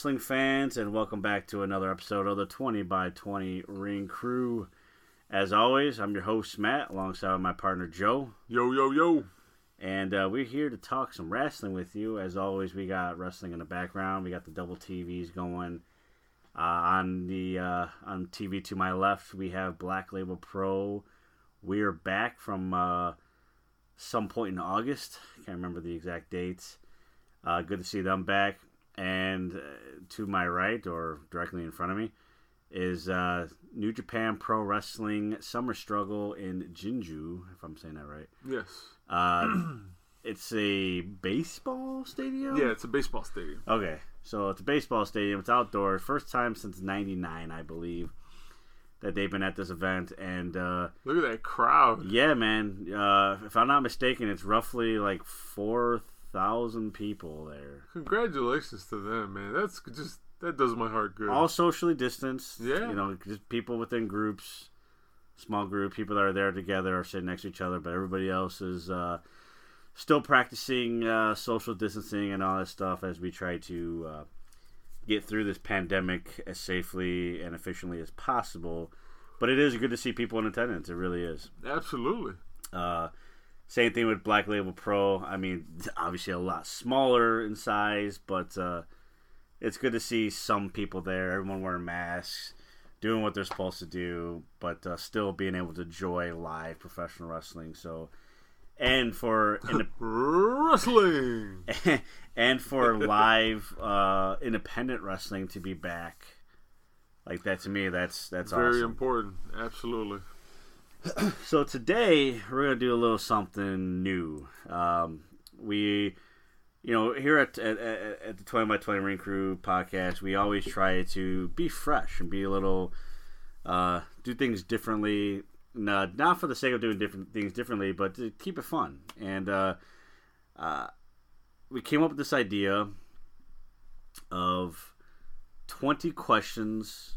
Wrestling fans, and welcome back to another episode of the 20 by 20 Ring Crew. As always, I'm your host, Matt, alongside my partner, Joe, Yo, yo, yo. and uh, we're here to talk some wrestling with you. As always, we got wrestling in the background, we got the double TVs going. Uh, on the uh, on TV to my left, we have Black Label Pro. We're back from uh, some point in August. Can't remember the exact dates. Uh, good to see them back. And uh, to my right, or directly in front of me, is uh, New Japan Pro Wrestling Summer Struggle in Jingu, if I'm saying that right. Yes. Uh, it's a baseball stadium? Yeah, it's a baseball stadium. Okay, so it's a baseball stadium. It's outdoors. First time since '99, I believe, that they've been at this event. And uh, Look at that crowd. yeah, man, uh, if I'm not mistaken, it's roughly like four thousand people there, Congratulations to them, man. That's just that does my heart good. all socially distanced. Yeah. you know, just people within groups, small group, people that are there together are sitting next to each other, but everybody else is uh, still practicing uh, social distancing and all that stuff as we try to uh, get through this pandemic as safely and efficiently as possible. But it is good to see people in attendance. It really is. Absolutely. Uh, same thing with Black Label Pro. I mean, obviously a lot smaller in size, but uh, it's good to see some people there. Everyone wearing masks, doing what they're supposed to do, but uh, still being able to enjoy live professional wrestling. So, and for Wrestling. and for live uh, independent wrestling to be back, like that to me, that's that's Very awesome. important. Absolutely. So today we're gonna do a little something new. Um, we, you know, here at, at at the Twenty by Twenty Ring Crew podcast, we always try to be fresh and be a little, uh, do things differently. Not not for the sake of doing different things differently, but to keep it fun. And uh, uh, we came up with this idea of twenty questions.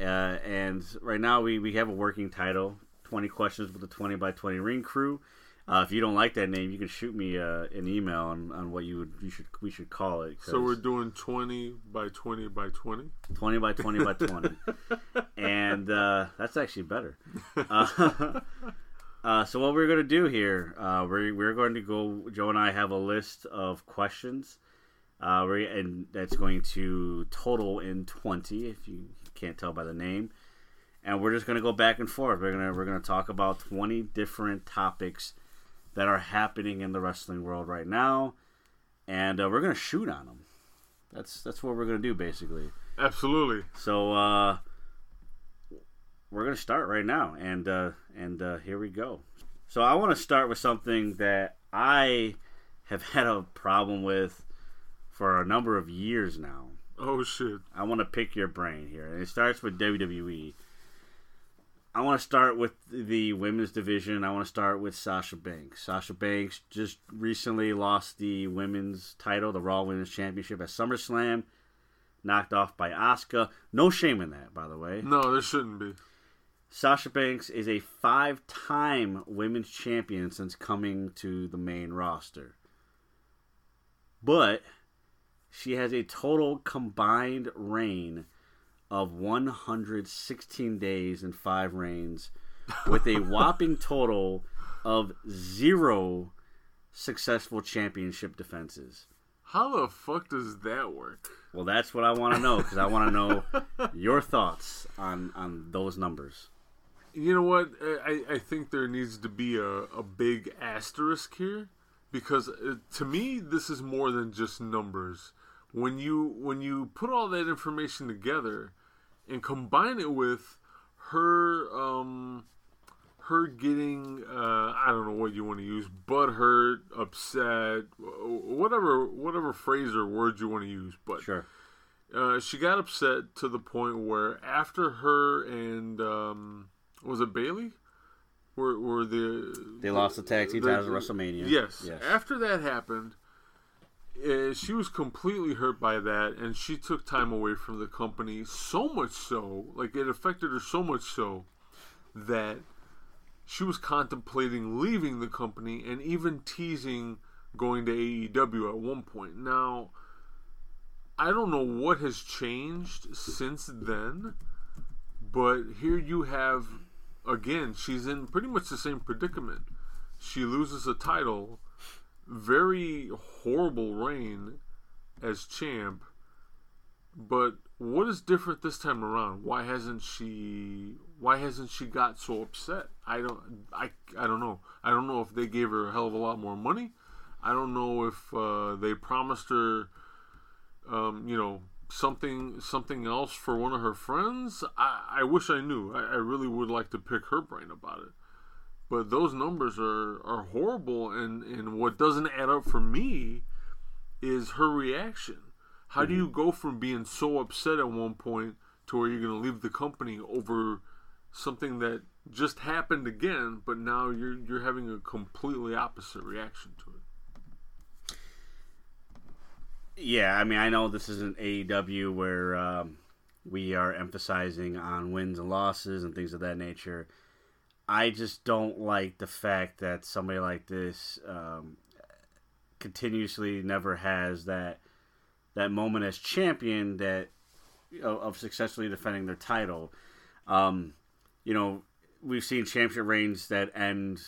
Uh, and right now we, we have a working title 20 questions with the 20 by 20 ring crew. Uh, if you don't like that name you can shoot me uh, an email on, on what you would you should we should call it So we're doing 20 by 20 by 20. 20 by 20 by 20 and uh, that's actually better. Uh, uh, so what we're going to do here uh, we're, we're going to go joe and i have a list of questions uh, we're, and that's going to total in 20 if you can't tell by the name and we're just going to go back and forth we're going to we're to talk about 20 different topics that are happening in the wrestling world right now and uh, we're going to shoot on them that's that's what we're going to do basically Absolutely. so uh, we're gonna start right now, and uh, and uh, here we go. So I want to start with something that I have had a problem with for a number of years now. Oh shit. I want to pick your brain here, and it starts with WWE. I want to start with the women's division. I want to start with Sasha Banks. Sasha Banks just recently lost the women's title, the Raw Women's Championship at SummerSlam, knocked off by Asuka. No shame in that, by the way. No, there shouldn't be. Sasha Banks is a five time women's champion since coming to the main roster. But she has a total combined reign of 116 days and five reigns with a whopping total of zero successful championship defenses. How the fuck does that work? Well, that's what I want to know because I want to know your thoughts on, on those numbers. You know what? I, I think there needs to be a, a big asterisk here because uh, to me this is more than just numbers. When you when you put all that information together and combine it with her um her getting uh I don't know what you want to use—but butthurt, upset, whatever whatever phrase or word you want to use, but Sure. Uh, she got upset to the point where after her and um, was it Bayley? Were, were the They lost the tag team titles at WrestleMania. Yes. Yes. After that happened, she was completely hurt by that, and she took time away from the company. So much so, like it affected her so much so that she was contemplating leaving the company and even teasing going to AEW at one point. Now, I don't know what has changed since then, but here you have again, she's in pretty much the same predicament. She loses a title, very horrible reign as champ. But what is different this time around? Why hasn't she why hasn't she got so upset? I don't I I don't know. I don't know if they gave her a hell of a lot more money. I don't know if uh, they promised her um, you know, something something else for one of her friends. I, I wish I knew. I, I really would like to pick her brain about it. But those numbers are, are horrible and, and what doesn't add up for me is her reaction. How do you go from being so upset at one point to where you're gonna leave the company over something that just happened again, but now you're you're having a completely opposite reaction to it. Yeah, I mean, I know this isn't AEW where um, we are emphasizing on wins and losses and things of that nature. I just don't like the fact that somebody like this um, continuously never has that that moment as champion that of, of successfully defending their title. Um, you know, we've seen championship reigns that end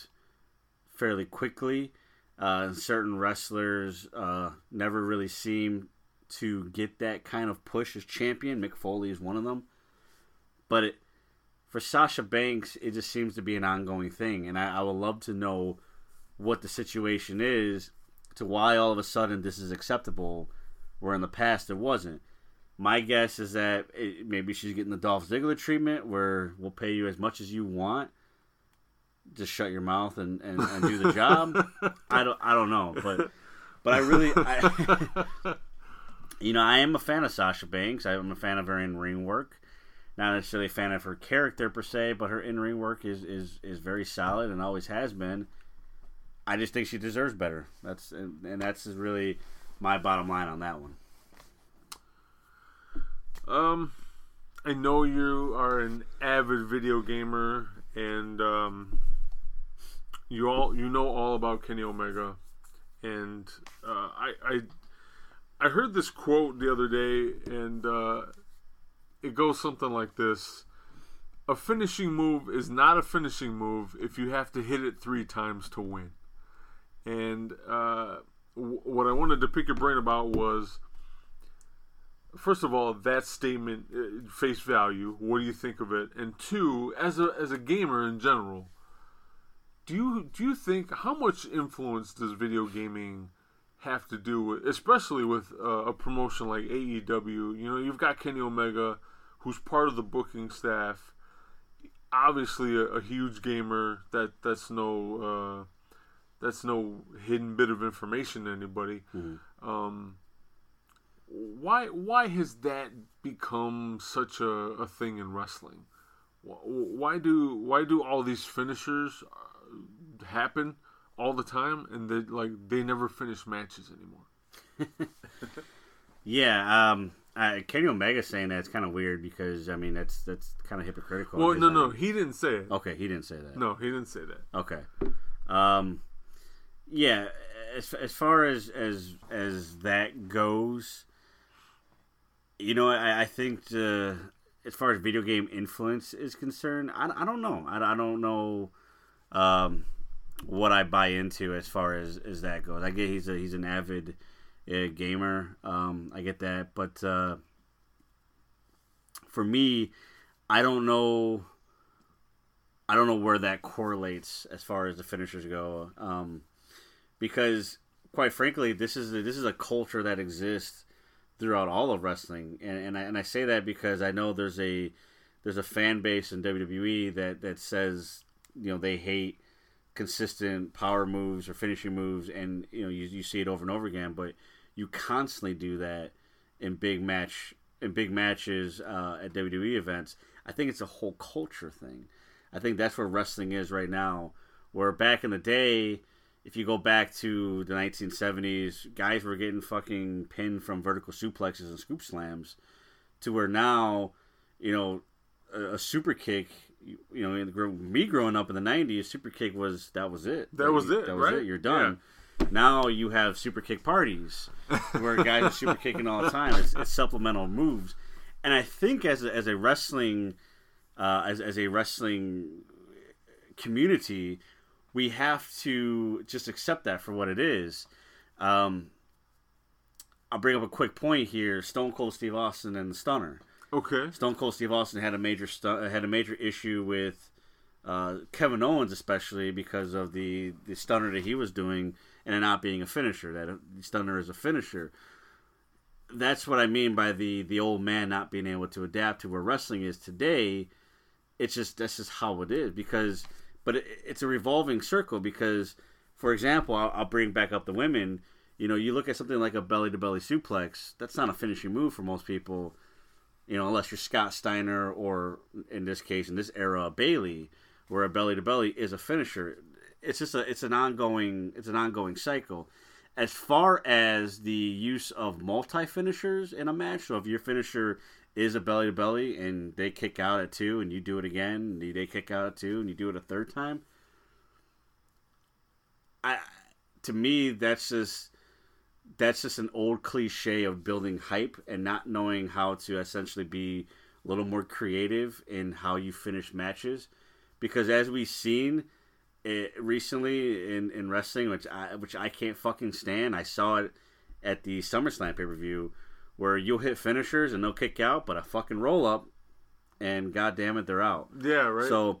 fairly quickly. Uh, certain wrestlers uh, never really seem to get that kind of push as champion. Mick Foley is one of them. But it, for Sasha Banks, it just seems to be an ongoing thing. And I, I would love to know what the situation is to why all of a sudden this is acceptable, where in the past it wasn't. My guess is that it, maybe she's getting the Dolph Ziggler treatment, where we'll pay you as much as you want, just shut your mouth and, and, and do the job. I don't I don't know, but but I really I, you know I am a fan of Sasha Banks. I'm a fan of her in ring work. Not necessarily a fan of her character per se, but her in ring work is, is is very solid and always has been. I just think she deserves better. That's and, and that's really my bottom line on that one. Um, I know you are an avid video gamer, and um, you all you know all about Kenny Omega, and uh, I I I heard this quote the other day, and uh, it goes something like this: "A finishing move is not a finishing move if you have to hit it three times to win." And uh, w- what I wanted to pick your brain about was first of all, that statement, uh, face value. What do you think of it? And two, as a as a gamer in general, do you do you think how much influence does video gaming have to do with, especially with uh, a promotion like AEW? You know, you've got Kenny Omega, who's part of the booking staff. Obviously, a, a huge gamer. That that's no uh, that's no hidden bit of information to anybody. Um, why why has that become such a, a thing in wrestling? Why do why do all these finishers uh, happen all the time and they like they never finish matches anymore? Yeah, um, uh, Kenny Omega saying that's kind of weird because I mean that's that's kind of hypocritical. Well, no, no, end. he didn't say it. Okay, he didn't say that. No, he didn't say that. Okay. Um, yeah, as as far as as as that goes, you know, I, I think the, as far as video game influence is concerned, I, I don't know. I, I don't know um, what I buy into as far as, as that goes. I get he's a he's an avid uh, gamer. Um, I get that, but uh, for me, I don't know. I don't know where that correlates as far as the finishers go, um, because quite frankly, this is a, this is a culture that exists throughout all of wrestling, and and I, and I say that because I know there's a there's a fan base in WWE that that says you know they hate consistent power moves or finishing moves, and you know you, you see it over and over again, but you constantly do that in big match in big matches uh, at WWE events. I think it's a whole culture thing. I think that's where wrestling is right now. Where back in the day, if you go back to the 1970s, guys were getting fucking pinned from vertical suplexes and scoop slams, to where now, you know, a, a super kick. You, you know, the, me growing up in the 90s, super kick was that was it. That was it, That was right? it. You're done. Now you have super kick parties where guys are super kicking all the time. It's, it's supplemental moves, and I think as a, as a wrestling uh, as as a wrestling community, we have to just accept that for what it is. Um, I'll bring up a quick point here: Stone Cold Steve Austin and the Stunner. Okay. Stone Cold Steve Austin had a major stu- had a major issue with uh, Kevin Owens, especially because of the the stunner that he was doing and not being a finisher. That stunner is a finisher. That's what I mean by the the old man not being able to adapt to where wrestling is today. It's just that's just how it is because, but it, it's a revolving circle because, for example, I'll, I'll bring back up the women. You know, you look at something like a belly to belly suplex. That's not a finishing move for most people you know, unless you're Scott Steiner or in this case, in this era, Bayley, where a belly to belly is a finisher. It's just a it's an ongoing it's an ongoing cycle. As far as the use of multi finishers in a match, so if your finisher is a belly to belly and they kick out at two and you do it again, they kick out at two and you do it a third time, I to me that's just that's just an old cliche of building hype and not knowing how to essentially be a little more creative in how you finish matches. Because as we've seen it recently in, in wrestling, which I which I can't fucking stand, I saw it at the SummerSlam pay per view where you'll hit finishers and they'll kick out, but a fucking roll up, and god damn it, they're out. Yeah. Right. So,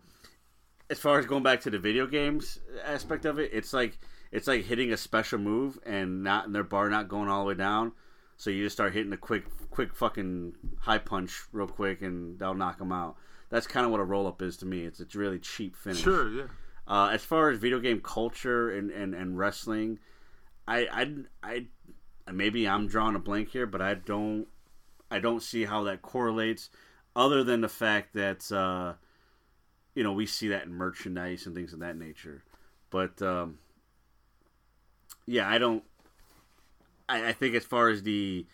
as far as going back to the video games aspect of it, it's like it's like hitting a special move and not and their bar not going all the way down. So you just start hitting a quick, quick fucking high punch real quick, and that'll knock them out. That's kind of what a roll up is to me. It's it's really cheap finish. sure. Yeah. Uh, as far as video game culture and, and, and wrestling, I, I I maybe I'm drawing a blank here, but I don't I don't see how that correlates, other than the fact that uh, you know we see that in merchandise and things of that nature. But um, yeah, I don't. I, I think as far as the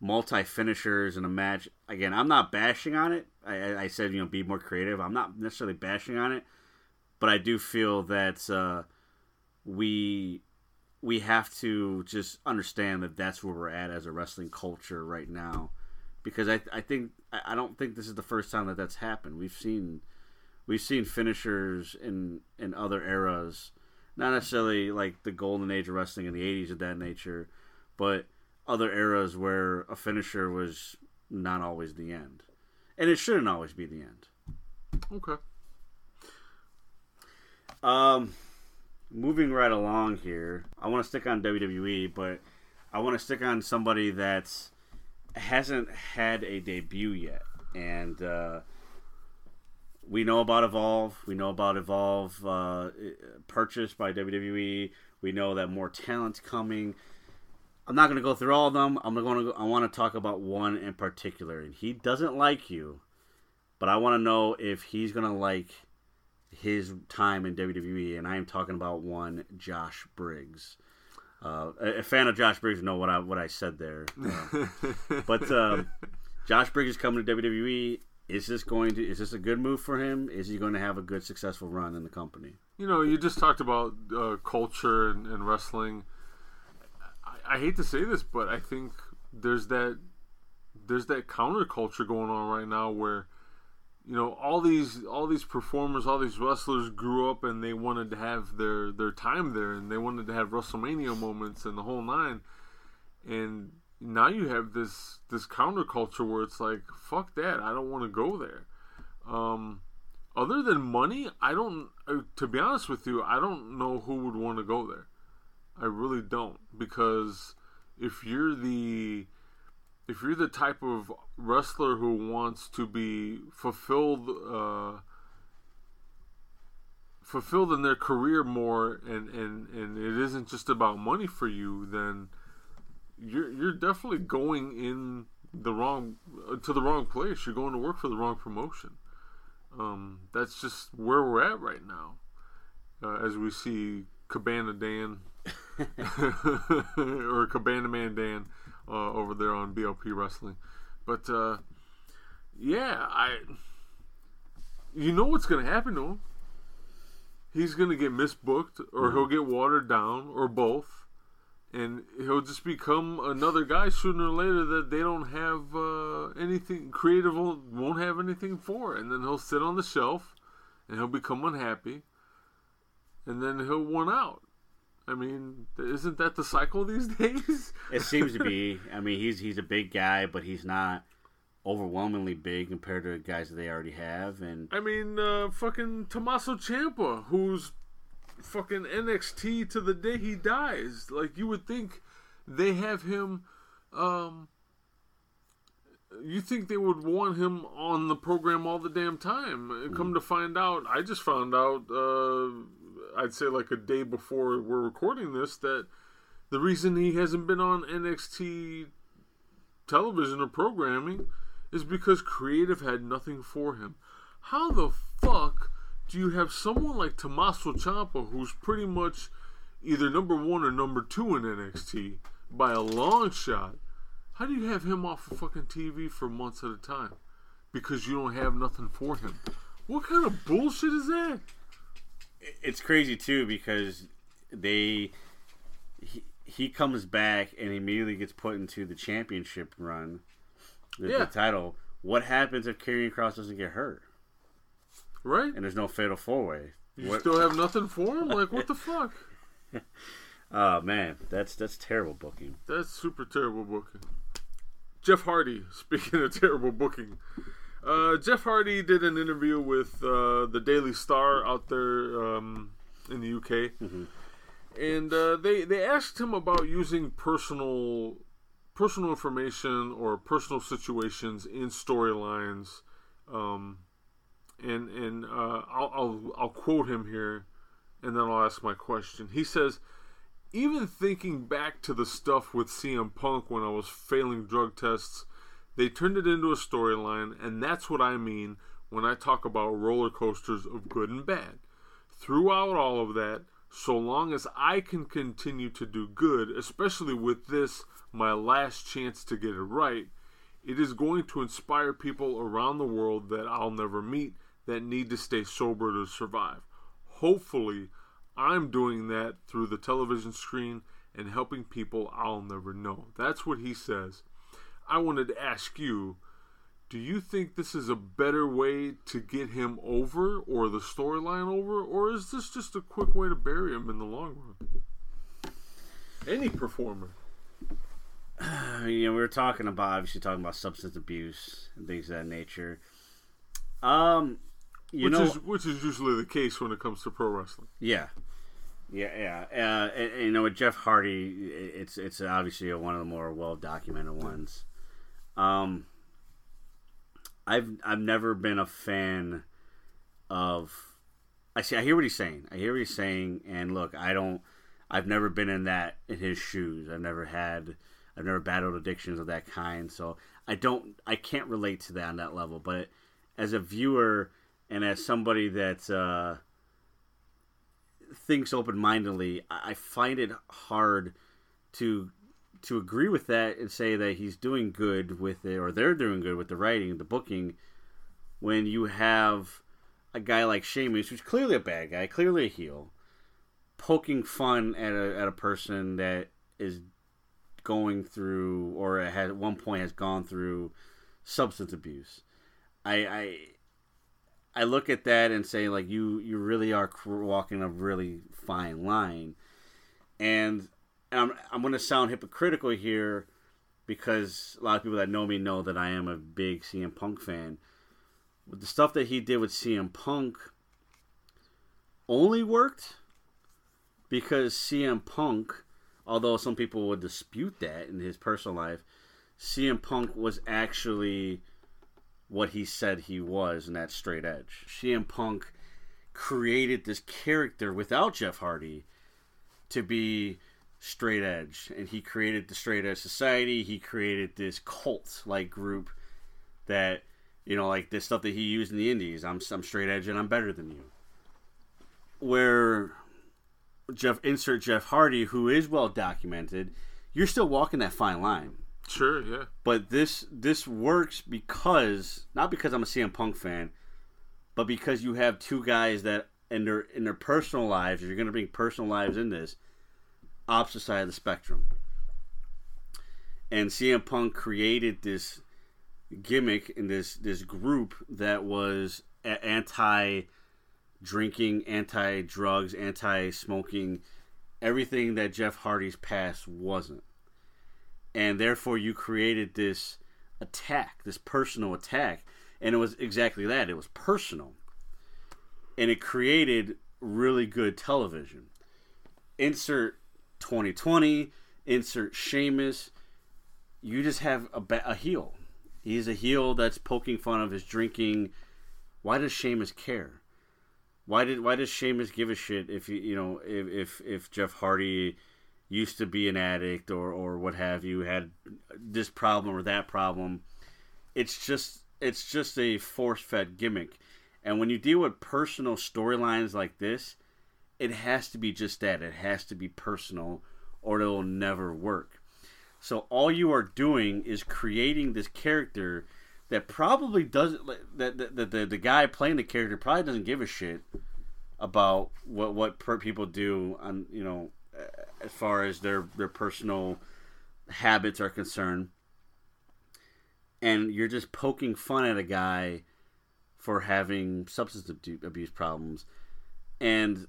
multi finishers in a match, again, I'm not bashing on it. I, I- I said you know be more creative. I'm not necessarily bashing on it, but I do feel that uh, we we have to just understand that that's where we're at as a wrestling culture right now, because I I think I don't think this is the first time that that's happened. We've seen we've seen finishers in in other eras, not necessarily like the golden age of wrestling in the '80s of that nature, but other eras where a finisher was not always the end, and it shouldn't always be the end. Okay. Um, moving right along here, I want to stick on WWE, but I want to stick on somebody that hasn't had a debut yet, and uh, we know about Evolve. We know about Evolve uh, purchased by WWE. We know that more talent's coming. I'm not going to go through all of them. I'm going to. I want to talk about one in particular, and he doesn't like you, but I want to know if he's going to like his time in WWE, and I am talking about one Josh Briggs. Uh, a, a fan of Josh Briggs know what I what I said there, Uh, but um, Josh Briggs is coming to WWE. Is this going to? Is this a good move for him? Is he going to have a good successful run in the company? You know, you just talked about uh, culture and, and wrestling. I, I hate to say this, but I think there's that there's that counterculture going on right now where you know all these all these performers, all these wrestlers grew up and they wanted to have their their time there and they wanted to have WrestleMania moments and the whole nine. And now you have this this counterculture where it's like fuck that, I don't want to go there. Um, other than money, I don't. Uh, to be honest with you, I don't know who would want to go there. I really don't because if you're the if you're the type of wrestler who wants to be fulfilled uh, fulfilled in their career more and, and, and it isn't just about money for you then you're you're definitely going in the wrong uh, to the wrong place. You're going to work for the wrong promotion. Um, that's just where we're at right now. Uh, as we see Cabana Dan or Cabana Man Dan uh, over there on BLP Wrestling, but uh, yeah, I you know what's going to happen to him. He's going to get misbooked, or he'll get watered down, or both. And he'll just become another guy sooner or later that they don't have uh, anything creative won't have anything for. And then he'll sit on the shelf and he'll become unhappy. And then he'll want out i mean isn't that the cycle these days it seems to be i mean he's he's a big guy but he's not overwhelmingly big compared to guys that they already have and i mean uh, fucking tommaso ciampa who's fucking NXT to the day he dies. Like you would think they have him um you think they would want him on the program all the damn time. Come to find out, I just found out uh I'd say like a day before we're recording this that the reason he hasn't been on NXT television or programming is because creative had nothing for him. How the fuck do you have someone like Tommaso Ciampa, who's pretty much either number one or number two in NXT by a long shot? How do you have him off of fucking TV for months at a time? Because you don't have nothing for him. What kind of bullshit is that? It's crazy too because they he, he comes back and immediately gets put into the championship run, the, yeah. the title. What happens if Karrion Kross doesn't get hurt? Right. And there's no fatal four way. You what? still have nothing for him? Like what the fuck? Oh man, that's that's terrible booking. That's super terrible booking. Jeff Hardy, speaking of terrible booking, uh, Jeff Hardy did an interview with uh, the Daily Star out there um, in the UK, mm-hmm. and uh, they they asked him about using personal personal information or personal situations in storylines. Um, and and uh, I'll, I'll I'll quote him here, and then I'll ask my question. He says, even thinking back to the stuff with CM Punk when I was failing drug tests, they turned it into a storyline, and that's what I mean when I talk about roller coasters of good and bad. Throughout all of that, so long as I can continue to do good, especially with this, my last chance to get it right, it is going to inspire people around the world that I'll never meet that need to stay sober to survive. Hopefully, I'm doing that through the television screen and helping people I'll never know. That's what he says. I wanted to ask you do you think this is a better way to get him over or the storyline over, or is this just a quick way to bury him in the long run? Any performer. you know, we were talking about obviously talking about substance abuse and things of that nature. Um, you which know, is which is usually the case when it comes to pro wrestling. Yeah, yeah, yeah. Uh, and, and, you know, with Jeff Hardy, it's it's obviously one of the more well documented ones. Um, I've I've never been a fan of. I see. I hear what he's saying. I hear what he's saying. And look, I don't. I've never been in that in his shoes. I've never had. I've never battled addictions of that kind. So I don't. I can't relate to that on that level. But as a viewer, and as somebody that uh, thinks open mindedly, I find it hard to to agree with that and say that he's doing good with it or they're doing good with the writing, the booking, when you have a guy like Sheamus, who's clearly a bad guy, clearly a heel, poking fun at a at a person that is going through or has, at one point has gone through substance abuse. I, I I look at that and say like you you really are walking a really fine line, and I'm I'm going to sound hypocritical here because a lot of people that know me know that I am a big CM Punk fan. With the stuff that he did with CM Punk only worked because CM Punk, although some people would dispute that in his personal life, CM Punk was actually what he said he was in that straight edge. CM Punk created this character without Jeff Hardy to be straight edge, and he created the straight edge society. He created this cult like group that you know, like this stuff that he used in the Indies. I'm I'm straight edge and I'm better than you. Where Jeff insert Jeff Hardy, who is well documented, you're still walking that fine line. Sure, yeah. But this this works because not because I'm a CM Punk fan, but because you have two guys that in their in their personal lives, you're going to bring personal lives in this opposite side of the spectrum. And CM Punk created this gimmick in this this group that was anti drinking, anti drugs, anti smoking, everything that Jeff Hardy's past wasn't. And therefore you created this attack, this personal attack, and it was exactly that. It was personal. And it created really good television. Insert 2020, insert Sheamus. You just have a, a heel He's a heel that's poking fun of his drinking. Why does Sheamus care? Why did why does Sheamus give a shit if you you know if if, if Jeff Hardy used to be an addict or or what have you had this problem or that problem? It's just it's just a force fed gimmick. And when you deal with personal storylines like this, it has to be just that. It has to be personal or it'll never work. So all you are doing is creating this character that probably doesn't that the, the, the, guy playing the character probably doesn't give a shit about what what people do on you know as far as their their personal habits are concerned and you're just poking fun at a guy for having substance abuse problems and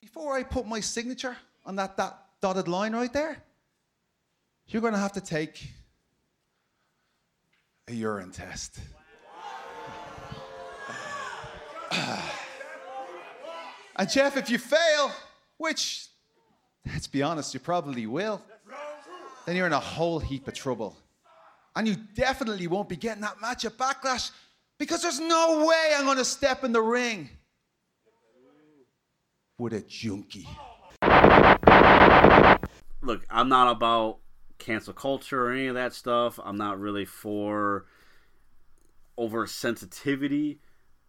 Before I put my signature on that that dotted line right there, you're going to have to take a urine test. and Jeff, if you fail, which, let's be honest, you probably will, then you're in a whole heap of trouble. And you definitely won't be getting that match at Backlash because there's no way I'm going to step in the ring with a junkie look, I'm not about cancel culture or any of that stuff. I'm not really for oversensitivity,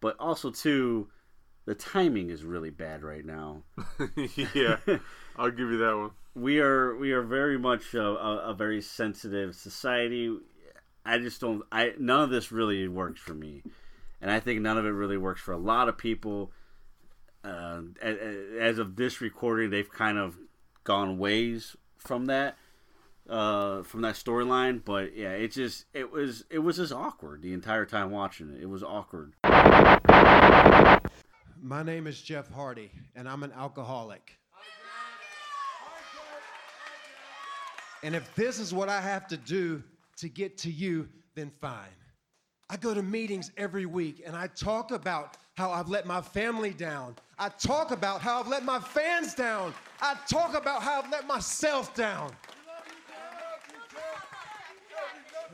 but also too, the timing is really bad right now. yeah, I'll give you that one. We are we are very much a, a, a, very sensitive society. I just don't. I none of this really works for me, and I think none of it really works for a lot of people. Uh, as, of this recording, they've kind of gone ways from that uh, from that storyline. But yeah, it just it was it was just awkward the entire time watching it. It was awkward. My name is Jeff Hardy, and I'm an alcoholic. And if this is what I have to do to get to you, then fine. I go to meetings every week and I talk about how I've let my family down. I talk about how I've let my fans down. I talk about how I've let myself down.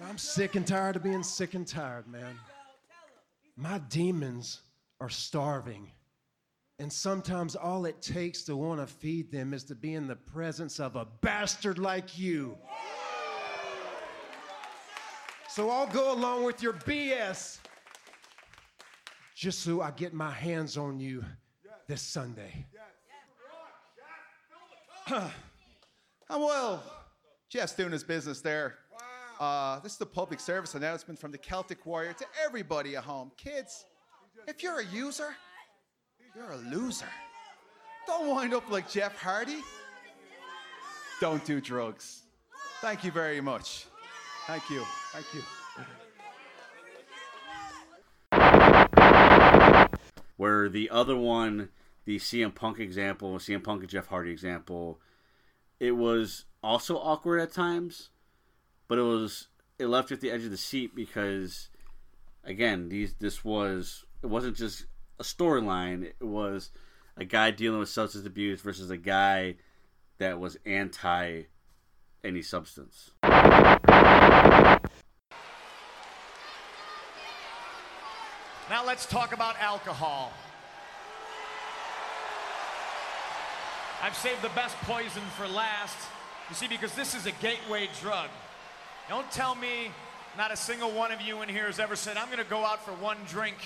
I'm sick and tired of being sick and tired, man. My demons are starving. And sometimes all it takes to want to feed them is to be in the presence of a bastard like you. So I'll go along with your BS just so I get my hands on you this Sunday. and well, Jeff's doing his business there. Uh, this is the public service announcement from the Celtic Warrior to everybody at home. Kids, if you're a user, you're a loser. Don't wind up like Jeff Hardy. Don't do drugs. Thank you very much. Thank you. Thank you. Where the other one, the CM Punk example, CM Punk and Jeff Hardy example, it was also awkward at times, but it was it left you at the edge of the seat because again, these this was it wasn't just a storyline, it was a guy dealing with substance abuse versus a guy that was anti any substance. Now let's talk about alcohol. I've saved the best poison for last. You see, because this is a gateway drug. Don't tell me not a single one of you in here has ever said, I'm going to go out for one drink,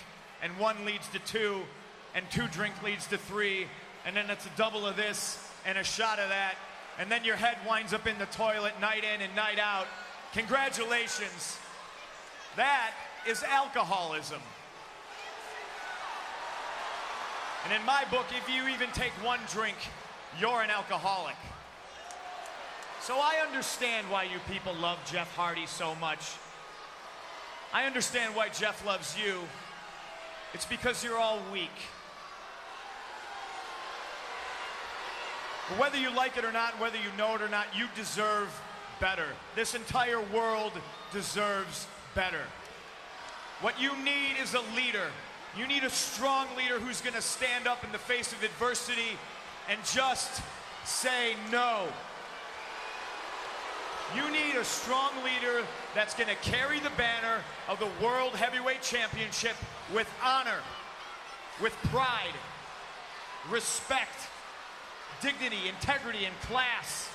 and one leads to two, and two drink leads to three, and then it's a double of this and a shot of that, and then your head winds up in the toilet night in and night out. Congratulations. That is alcoholism. And in my book, if you even take one drink, you're an alcoholic. So I understand why you people love Jeff Hardy so much. I understand why Jeff loves you. It's because you're all weak. Whether you like it or not, whether you know it or not, you deserve better. This entire world deserves better. What you need is a leader. You need a strong leader who's going to stand up in the face of adversity and just say no. You need a strong leader that's going to carry the banner of the World Heavyweight Championship with honor, with pride, respect, dignity, integrity, and class.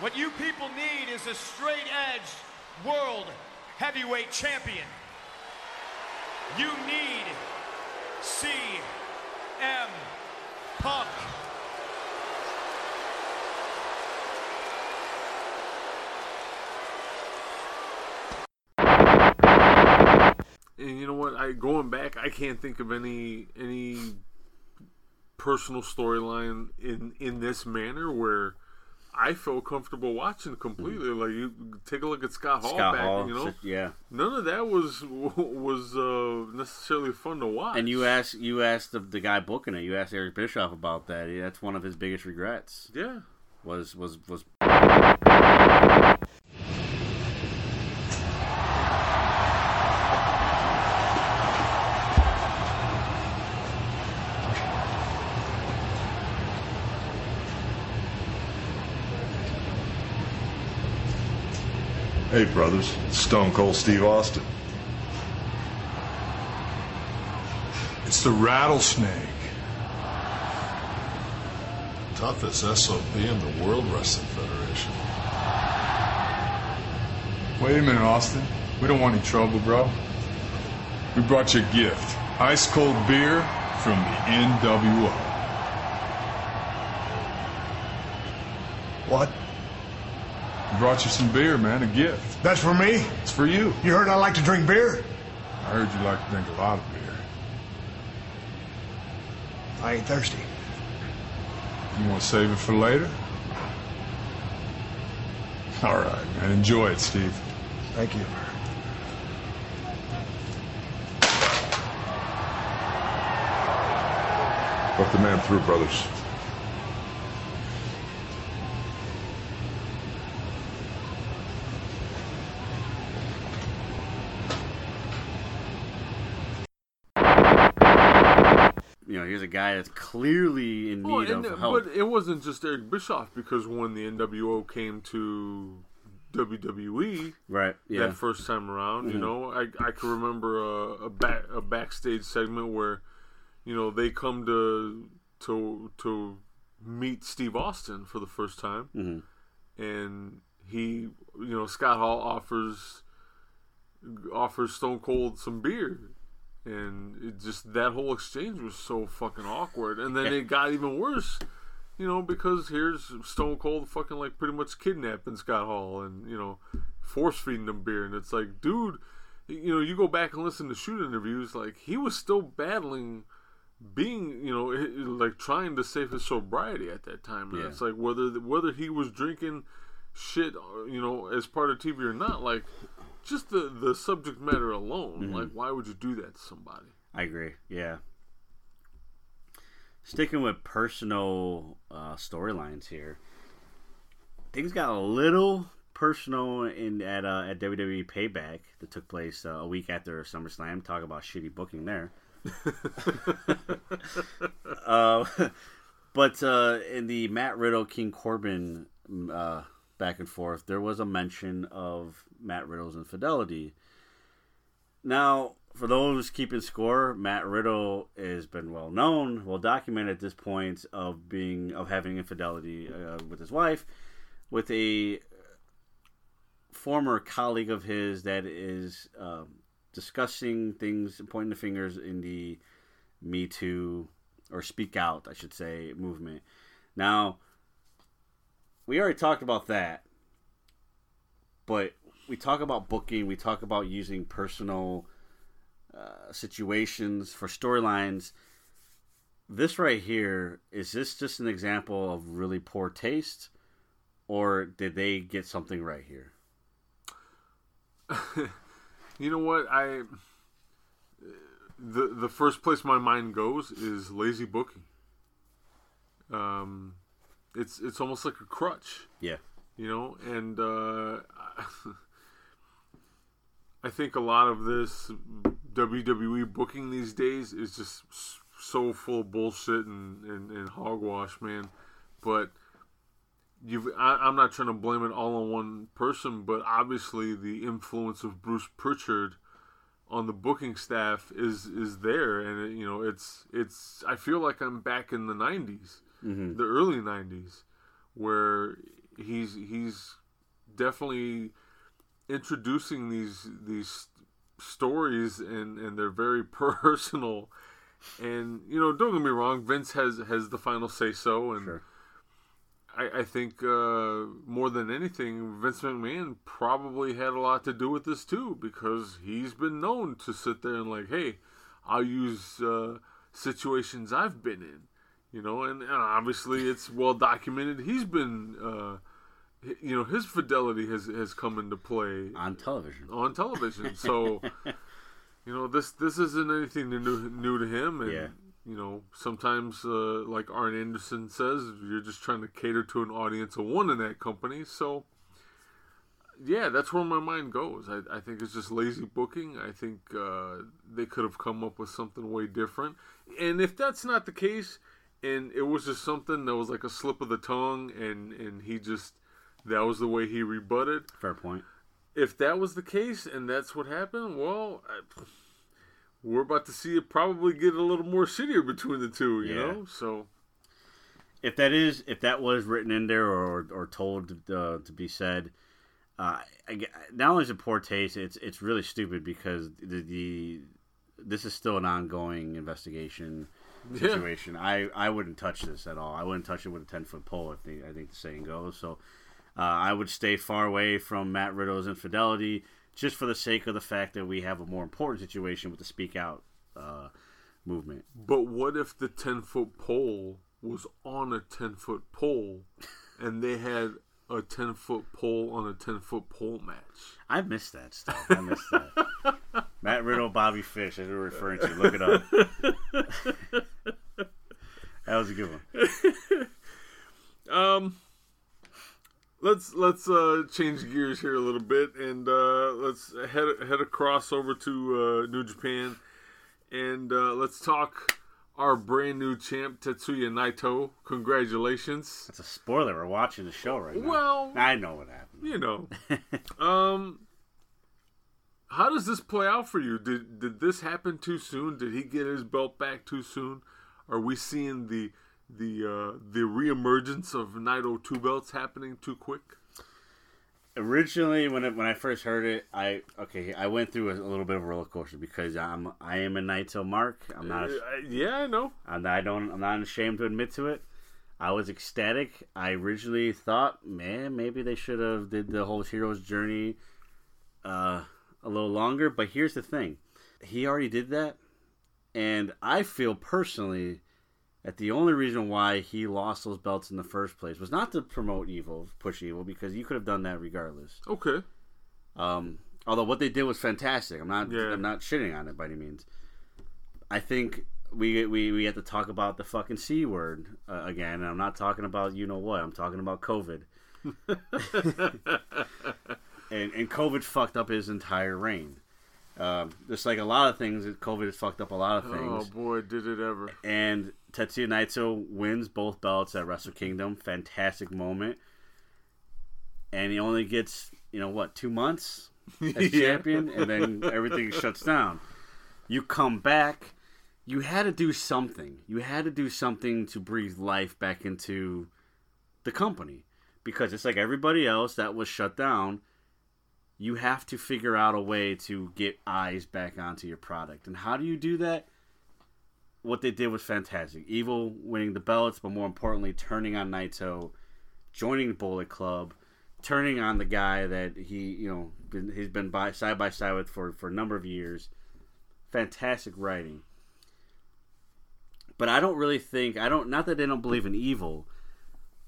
What you people need is a straight edge World Heavyweight Champion. You need CM Punk. And you know what? I going back, I can't think of any any personal storyline in in this manner where I felt comfortable watching completely. Like you take a look at Scott Hall Scott back, Hall, you know, yeah. none of that was was uh, necessarily fun to watch. And you asked you asked the, the guy booking it. You asked Eric Bischoff about that. That's one of his biggest regrets. yeah, Was was was brothers. Stone Cold Steve Austin. It's the rattlesnake. Toughest SOB in the World Wrestling Federation. Wait a minute, Austin. We don't want any trouble, bro. We brought you a gift. Ice cold beer from the NWO. What? Brought you some beer, man, a gift. That's for me? It's for you. You heard I like to drink beer? I heard you like to drink a lot of beer. I ain't thirsty. You want to save it for later? All right, man. Enjoy it, Steve. Thank you. Let the man through, brothers. you know here's a guy that's clearly in need Well, of help. but it wasn't just Eric Bischoff because when the NWO came to WWE right? Yeah. Mm-hmm. that first time around, you know, I I can remember a a, back, a backstage segment where, you know, they come to to to meet Steve Austin for the first time, Mm-hmm. and he, you know, Scott Hall offers offers Stone Cold some beer. And it just that whole exchange was so fucking awkward, and then it got even worse you know, because here's Stone Cold fucking like pretty much kidnapping Scott Hall and, you know, force feeding him beer. And it's like, dude, you know, you go back and listen to shoot interviews, like, he was still battling being, you know, like trying to save his sobriety at that time. And Yeah. it's like whether whether he was drinking shit, uh, you know, as part of TV or not, like, just the, the subject matter alone, like, why would you do that to somebody? I agree. Yeah. Sticking with personal uh, storylines here, things got a little personal in at uh, at WWE Payback that took place uh, a week after SummerSlam. Talk about shitty booking there. uh, but uh, in the Matt Riddle King Corbin uh, back and forth, there was a mention of Matt Riddle's infidelity. Now, for those keeping score, Matt Riddle has been well known, well documented at this point of being of having infidelity uh, with his wife, with a former colleague of his that is um, discussing things, pointing the fingers in the Me Too or Speak Out, I should say, movement. Now, we already talked about that, but we talk about booking, we talk about using personal uh, situations for storylines. This right here is this just an example of really poor taste, or did they get something right here? you know what I the the first place my mind goes is lazy booking. Um, it's it's almost like a crutch. Yeah. You know, and uh, I think a lot of this WWE booking these days is just so full of bullshit and, and, and hogwash, man. But you've I, am not trying to blame it all on one person, but obviously the influence of Bruce Pritchard on the booking staff is is there, and it, you know it's it's. I feel like I'm back in the '90s, Mhm. the early '90s, where he's he's definitely introducing these these stories and and they're very personal and you know don't get me wrong vince has has the final say so and I, I think uh, more than anything, Vince McMahon probably had a lot to do with this too, because he's been known to sit there and like, hey, I'll use uh, situations I've been in, you know, and, and obviously it's well documented. He's been, uh, you know, his fidelity has has come into play on television. On television, so you know this this isn't anything new new to him, and Yeah. you know sometimes uh, like Arn Anderson says, you're just trying to cater to an audience of one in that company. So yeah, that's where my mind goes. I, I think it's just lazy booking. I think uh, they could have come up with something way different. And if that's not the case, and it was just something that was like a slip of the tongue, and and he just that was the way he rebutted. Fair point. If that was the case, and that's what happened, well, I, we're about to see it probably get a little more shittier between the two. You Yeah. know, so if that is if that was written in there or or told uh, to be said, uh, I, not only is it poor taste, it's it's really stupid because the, the this is still an ongoing investigation Yeah. situation. I, I wouldn't touch this at all. I wouldn't touch it with a ten foot pole. I think I think the saying goes. So uh, I would stay far away from Matt Riddle's infidelity just for the sake of the fact that we have a more important situation with the Speak Out uh, movement. But what if the 10 foot pole was on a 10 foot pole and they had a 10 foot pole on a 10 foot pole match? I missed that stuff. I missed that. Matt Riddle, Bobby Fish, as we're referring to. Look it up. that was a good one. Um, let's let's uh, change gears here a little bit and uh, let's head head across over to uh, New Japan and uh, let's talk our brand new champ Tetsuya Naito. Congratulations! That's a spoiler. We're watching the show right now. Well, I know what happened. You know, um, how does this play out for you? Did did this happen too soon? Did he get his belt back too soon? Are we seeing the the uh, the reemergence of Naito two belts happening too quick? Originally, when it, when I first heard it, I okay, I went through a, a little bit of a roller coaster because I'm I am a Naito mark. I'm not. Uh, yeah, I know. I'm, I don't. I'm not ashamed to admit to it. I was ecstatic. I originally thought, man, maybe they should have did the whole hero's journey uh, a little longer. But here's the thing: he already did that, and I feel personally that the only reason why he lost those belts in the first place was not to promote evil, push evil, because you could have done that regardless. Okay. Um, although what they did was fantastic. I'm not. Yeah. I'm not shitting on it by any means. I think we we we have to talk about the fucking c word uh, again. And I'm not talking about you know what. I'm talking about COVID. and and COVID fucked up his entire reign. Um, just like a lot of things, COVID has fucked up a lot of things. Oh boy, did it ever! And Tetsuya Naito wins both belts at Wrestle Kingdom. Fantastic moment. And he only gets, you know, what, two months as Yeah. champion, and then everything shuts down. You come back. You had to do something. You had to do something to breathe life back into the company because it's like everybody else that was shut down. You have to figure out a way to get eyes back onto your product. And how do you do that? What they did was fantastic. Evil winning the belts, but more importantly, turning on Naito, joining the Bullet Club, turning on the guy that he, you know, been, he's been by side by side with for, for a number of years. Fantastic writing. But I don't really think I don't not that they don't believe in evil,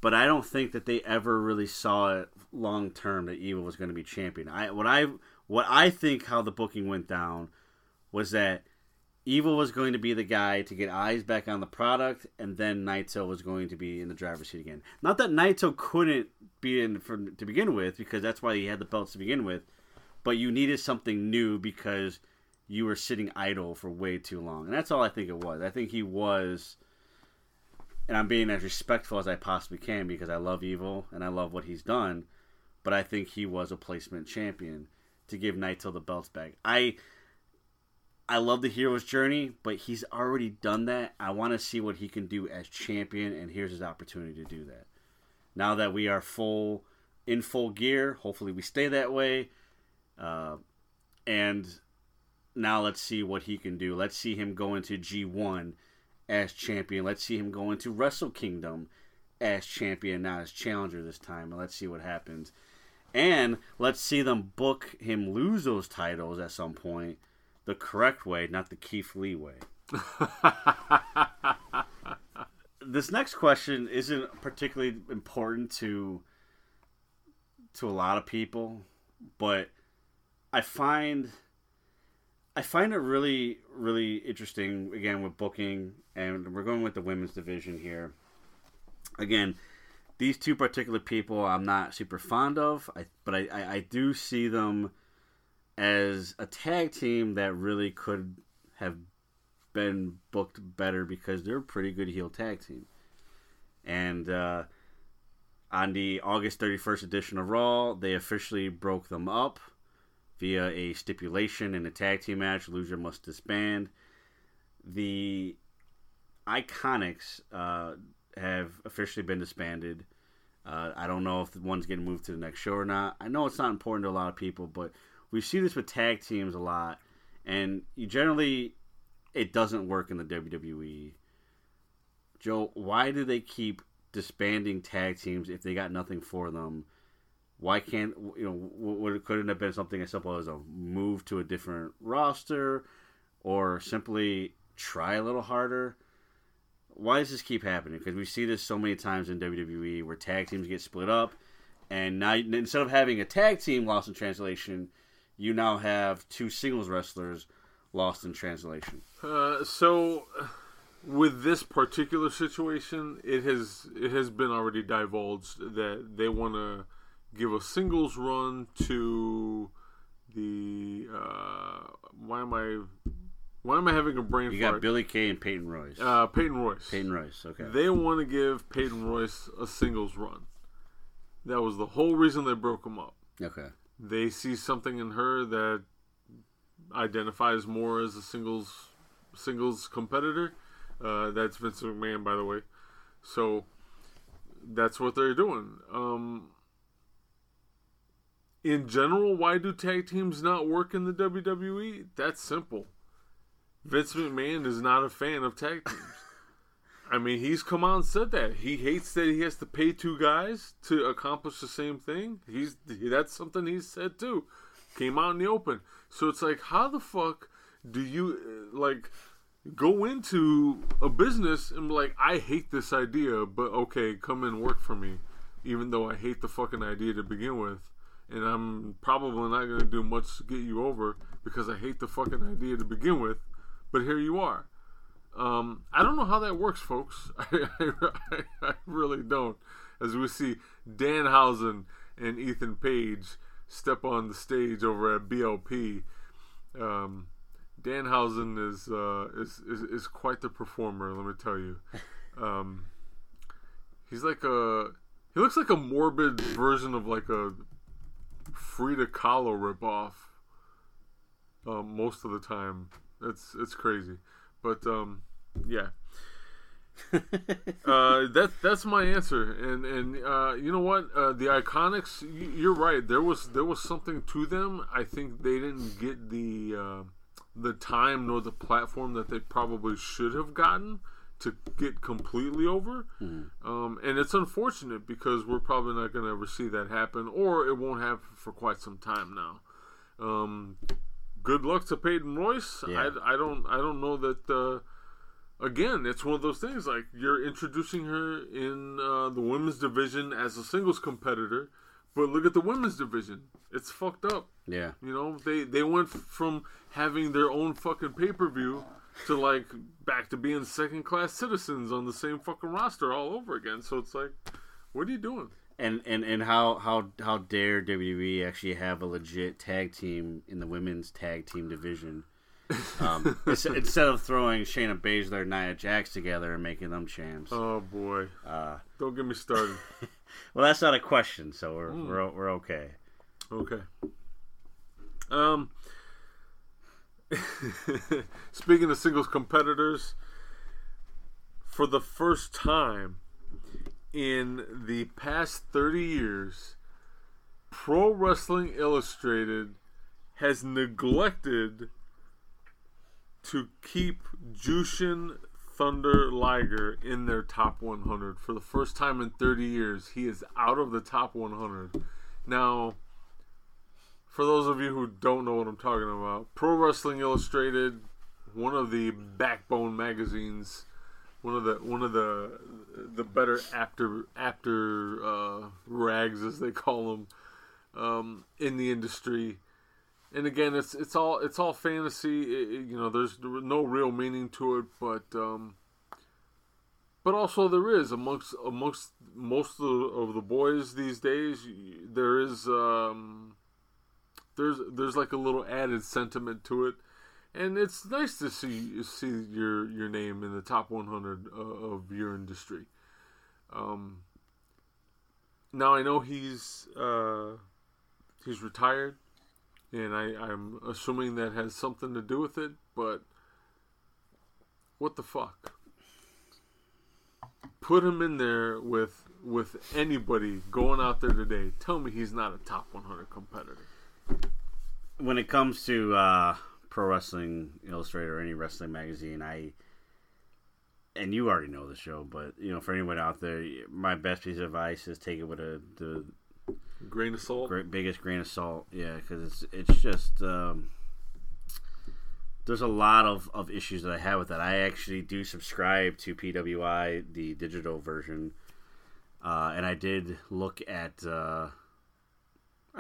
but I don't think that they ever really saw it long term that evil was going to be champion. I what I what I think how the booking went down was that Evil was going to be the guy to get eyes back on the product, and then Naito was going to be in the driver's seat again. Not that Naito couldn't be in from to begin with, because that's why he had the belts to begin with. But you needed something new because you were sitting idle for way too long, and that's all I think it was. I think he was, and I'm being as respectful as I possibly can because I love Evil and I love what he's done, but I think he was a placement champion to give Naito the belts back. I I love the hero's journey, but he's already done that. I want to see what he can do as champion, and here's his opportunity to do that. Now that we are full in full gear, hopefully we stay that way. Uh, and now let's see what he can do. Let's see him go into G1 as champion. Let's see him go into Wrestle Kingdom as champion, not as challenger this time. And let's see what happens. And let's see them book him lose those titles at some point the correct way, not the Keith Lee way. this next question isn't particularly important to to a lot of people, but I find I find it really really interesting again with booking and we're going with the women's division here. Again, these two particular people I'm not super fond of, I, but I, I, I do see them as a tag team that really could have been booked better because they're a pretty good heel tag team. And uh, on the August 31st edition of Raw, they officially broke them up via a stipulation in a tag team match. Loser must disband. The Iconics uh, have officially been disbanded. Uh, I don't know if the one's getting moved to the next show or not. I know it's not important to a lot of people, but we see this with tag teams a lot, and you generally it doesn't work in the WWE. Joe, why do they keep disbanding tag teams if they got nothing for them? Why can't you know? Would couldn't have been something as simple as a move to a different roster, or simply try a little harder? Why does this keep happening? Because we see this so many times in WWE where tag teams get split up, and now instead of having a tag team lost in translation, you now have two singles wrestlers lost in translation. Uh, so, with this particular situation, it has it has been already divulged that they want to give a singles run to the. Uh, why am I? Why am I having a brain You fart? got Billie Kay and Peyton Royce. uh, Peyton Royce. Peyton Royce, okay. They want to give Peyton Royce a singles run. That was the whole reason they broke him up. okay. They see something in her that identifies more as a singles singles competitor. Uh, that's Vince McMahon, by the way. So that's what they're doing. Um, in general, why do tag teams not work in the WWE? That's simple. Vince McMahon is not a fan of tag teams. I mean, he's come out and said that he hates that he has to pay two guys to accomplish the same thing. He's that's something he's said too. Came out in the open. So it's like, how the fuck do you like go into a business and be like, I hate this idea, but okay, come and work for me, even though I hate the fucking idea to begin with, and I'm probably not gonna do much to get you over because I hate the fucking idea to begin with. But here you are. Um, I don't know how that works, folks. I, I, I really don't. As we see Danhausen and Ethan Page step on the stage over at BLP, um, Danhausen is, uh, is, is is quite the performer. Let me tell you. Um, he's like a he looks like a morbid version of like a Frida Kahlo ripoff. Uh, most of the time It's it's crazy, but um, yeah. uh, that's that's my answer, and and uh, you know what? Uh, the Iconics, you're right. There was there was something to them. I think they didn't get the uh, the time nor the platform that they probably should have gotten to get completely over. Um, and it's unfortunate because we're probably not going to ever see that happen, or it won't happen for quite some time now. Um, good luck to Peyton Royce. Yeah. I, I don't I don't know that. Uh, again, it's one of those things like you're introducing her in uh, the women's division as a singles competitor, but look at the women's division. It's fucked up. Yeah. You know, they they went from having their own fucking pay per view to like back to being second class citizens on the same fucking roster all over again. So it's like, what are you doing? And and and how how how dare WWE actually have a legit tag team in the women's tag team division? Um, instead of throwing Shayna Baszler and Nia Jax together and making them champs. Oh boy, Uh, don't get me started. well, that's not a question, so we're Hmm. we're, we're okay. Okay. Um. Speaking of singles competitors, for the first time in the past 30 years, Pro Wrestling Illustrated has neglected to keep Jushin Thunder Liger in their top 100. For the first time in 30 years, he is out of the top 100. Now, for those of you who don't know what I'm talking about, Pro Wrestling Illustrated, one of the backbone magazines, one of the one of the the better after after uh, rags as they call them um, in the industry. And again, it's it's all it's all fantasy. It- it- you know, there's no real meaning to it, but um, but also there is amongst amongst most of the, of the boys these days. There is um, there's there's like a little added sentiment to it, and it's nice to see see your your name in the top 100 uh, of your industry. Um, now I know he's uh, he's retired, and I, I'm assuming that has something to do with it. But what the fuck? Put him in there with with anybody going out there today. Tell me he's not a top 100 competitor. When it comes to uh, Pro Wrestling Illustrated or any wrestling magazine, I and you already know the show, but you know, for anyone out there, my best piece of advice is take it with a the Grain of salt. great, biggest grain of salt. Yeah, because it's it's just um, there's a lot of, of issues that I have with that. I actually do subscribe to PWI, the digital version, uh, and I did look at. Uh,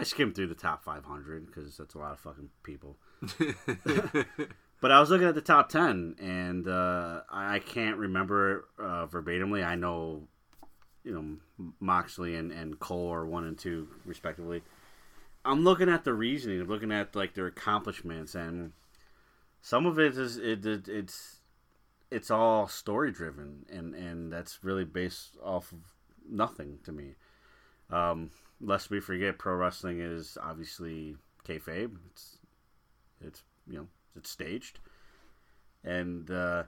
I skimmed through the top 500 because that's a lot of fucking people. but I was looking at the top 10, and uh, I can't remember uh, verbatimly. I know, you know, Moxley and, and Cole are one and two, respectively. I'm looking at the reasoning, I'm looking at like their accomplishments, and some of it is it, it it's it's all story driven, and and that's really based off of nothing to me. Um, lest we forget, pro wrestling is obviously kayfabe. It's it's you know it's staged, and uh,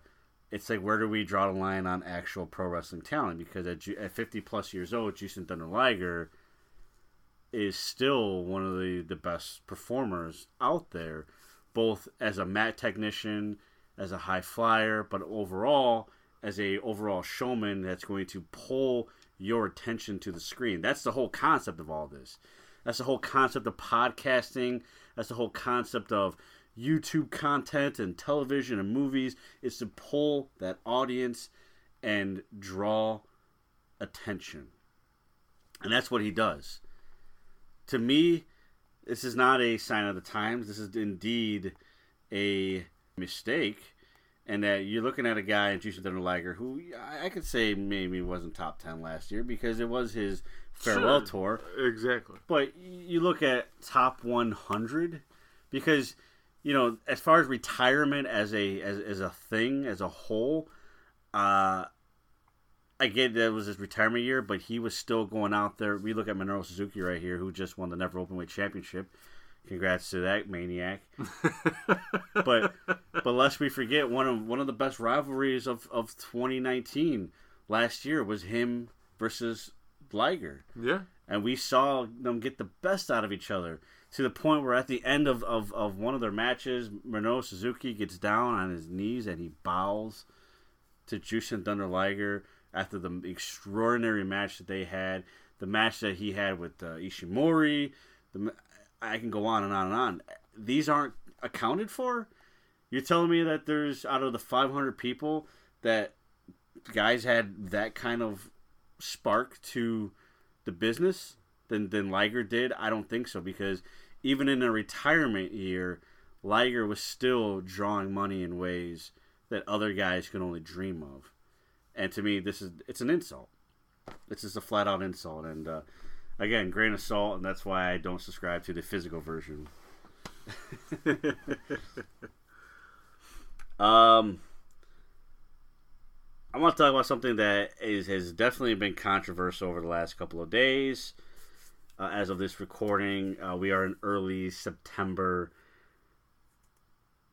it's like where do we draw the line on actual pro wrestling talent? Because at, at 50 plus years old, Jushin Thunder Liger is still one of the, the best performers out there, both as a mat technician, as a high flyer, but overall as a overall showman that's going to pull your attention to the screen. That's the whole concept of all this. That's the whole concept of podcasting. That's the whole concept of YouTube content and television and movies is to pull that audience and draw attention. And that's what he does. To me, this is not a sign of the times. This is indeed a mistake. And that you're looking at a guy in Jushin Thunder Liger who I I could say maybe wasn't top 10 last year because it was his farewell Sure. tour. Exactly. But you look at top 100 because you know as far as retirement as a as, as a thing as a whole, uh, I get that it was his retirement year, but he was still going out there. We look at Minoru Suzuki right here, who just won the Never Openweight Championship. Congrats to that maniac. but but lest we forget one of one of the best rivalries of, of 2019 last year was him versus Liger. Yeah. And we saw them get the best out of each other to the point where at the end of, of, of one of their matches, Minoru Suzuki gets down on his knees and he bows to Jushin Thunder Liger after the extraordinary match that they had, the match that he had with uh, Ishimori. The, I can go on and on and on. These aren't accounted for. You're telling me that there's out of the 500 people that guys had that kind of spark to the business than than Liger did? I don't think so because even in a retirement year, Liger was still drawing money in ways that other guys can only dream of. And to me, this is it's an insult. It's just a flat out insult, and uh, again, grain of salt, and that's why I don't subscribe to the physical version. um, I want to talk about something that is has definitely been controversial over the last couple of days. Uh, as of this recording, uh, we are in early September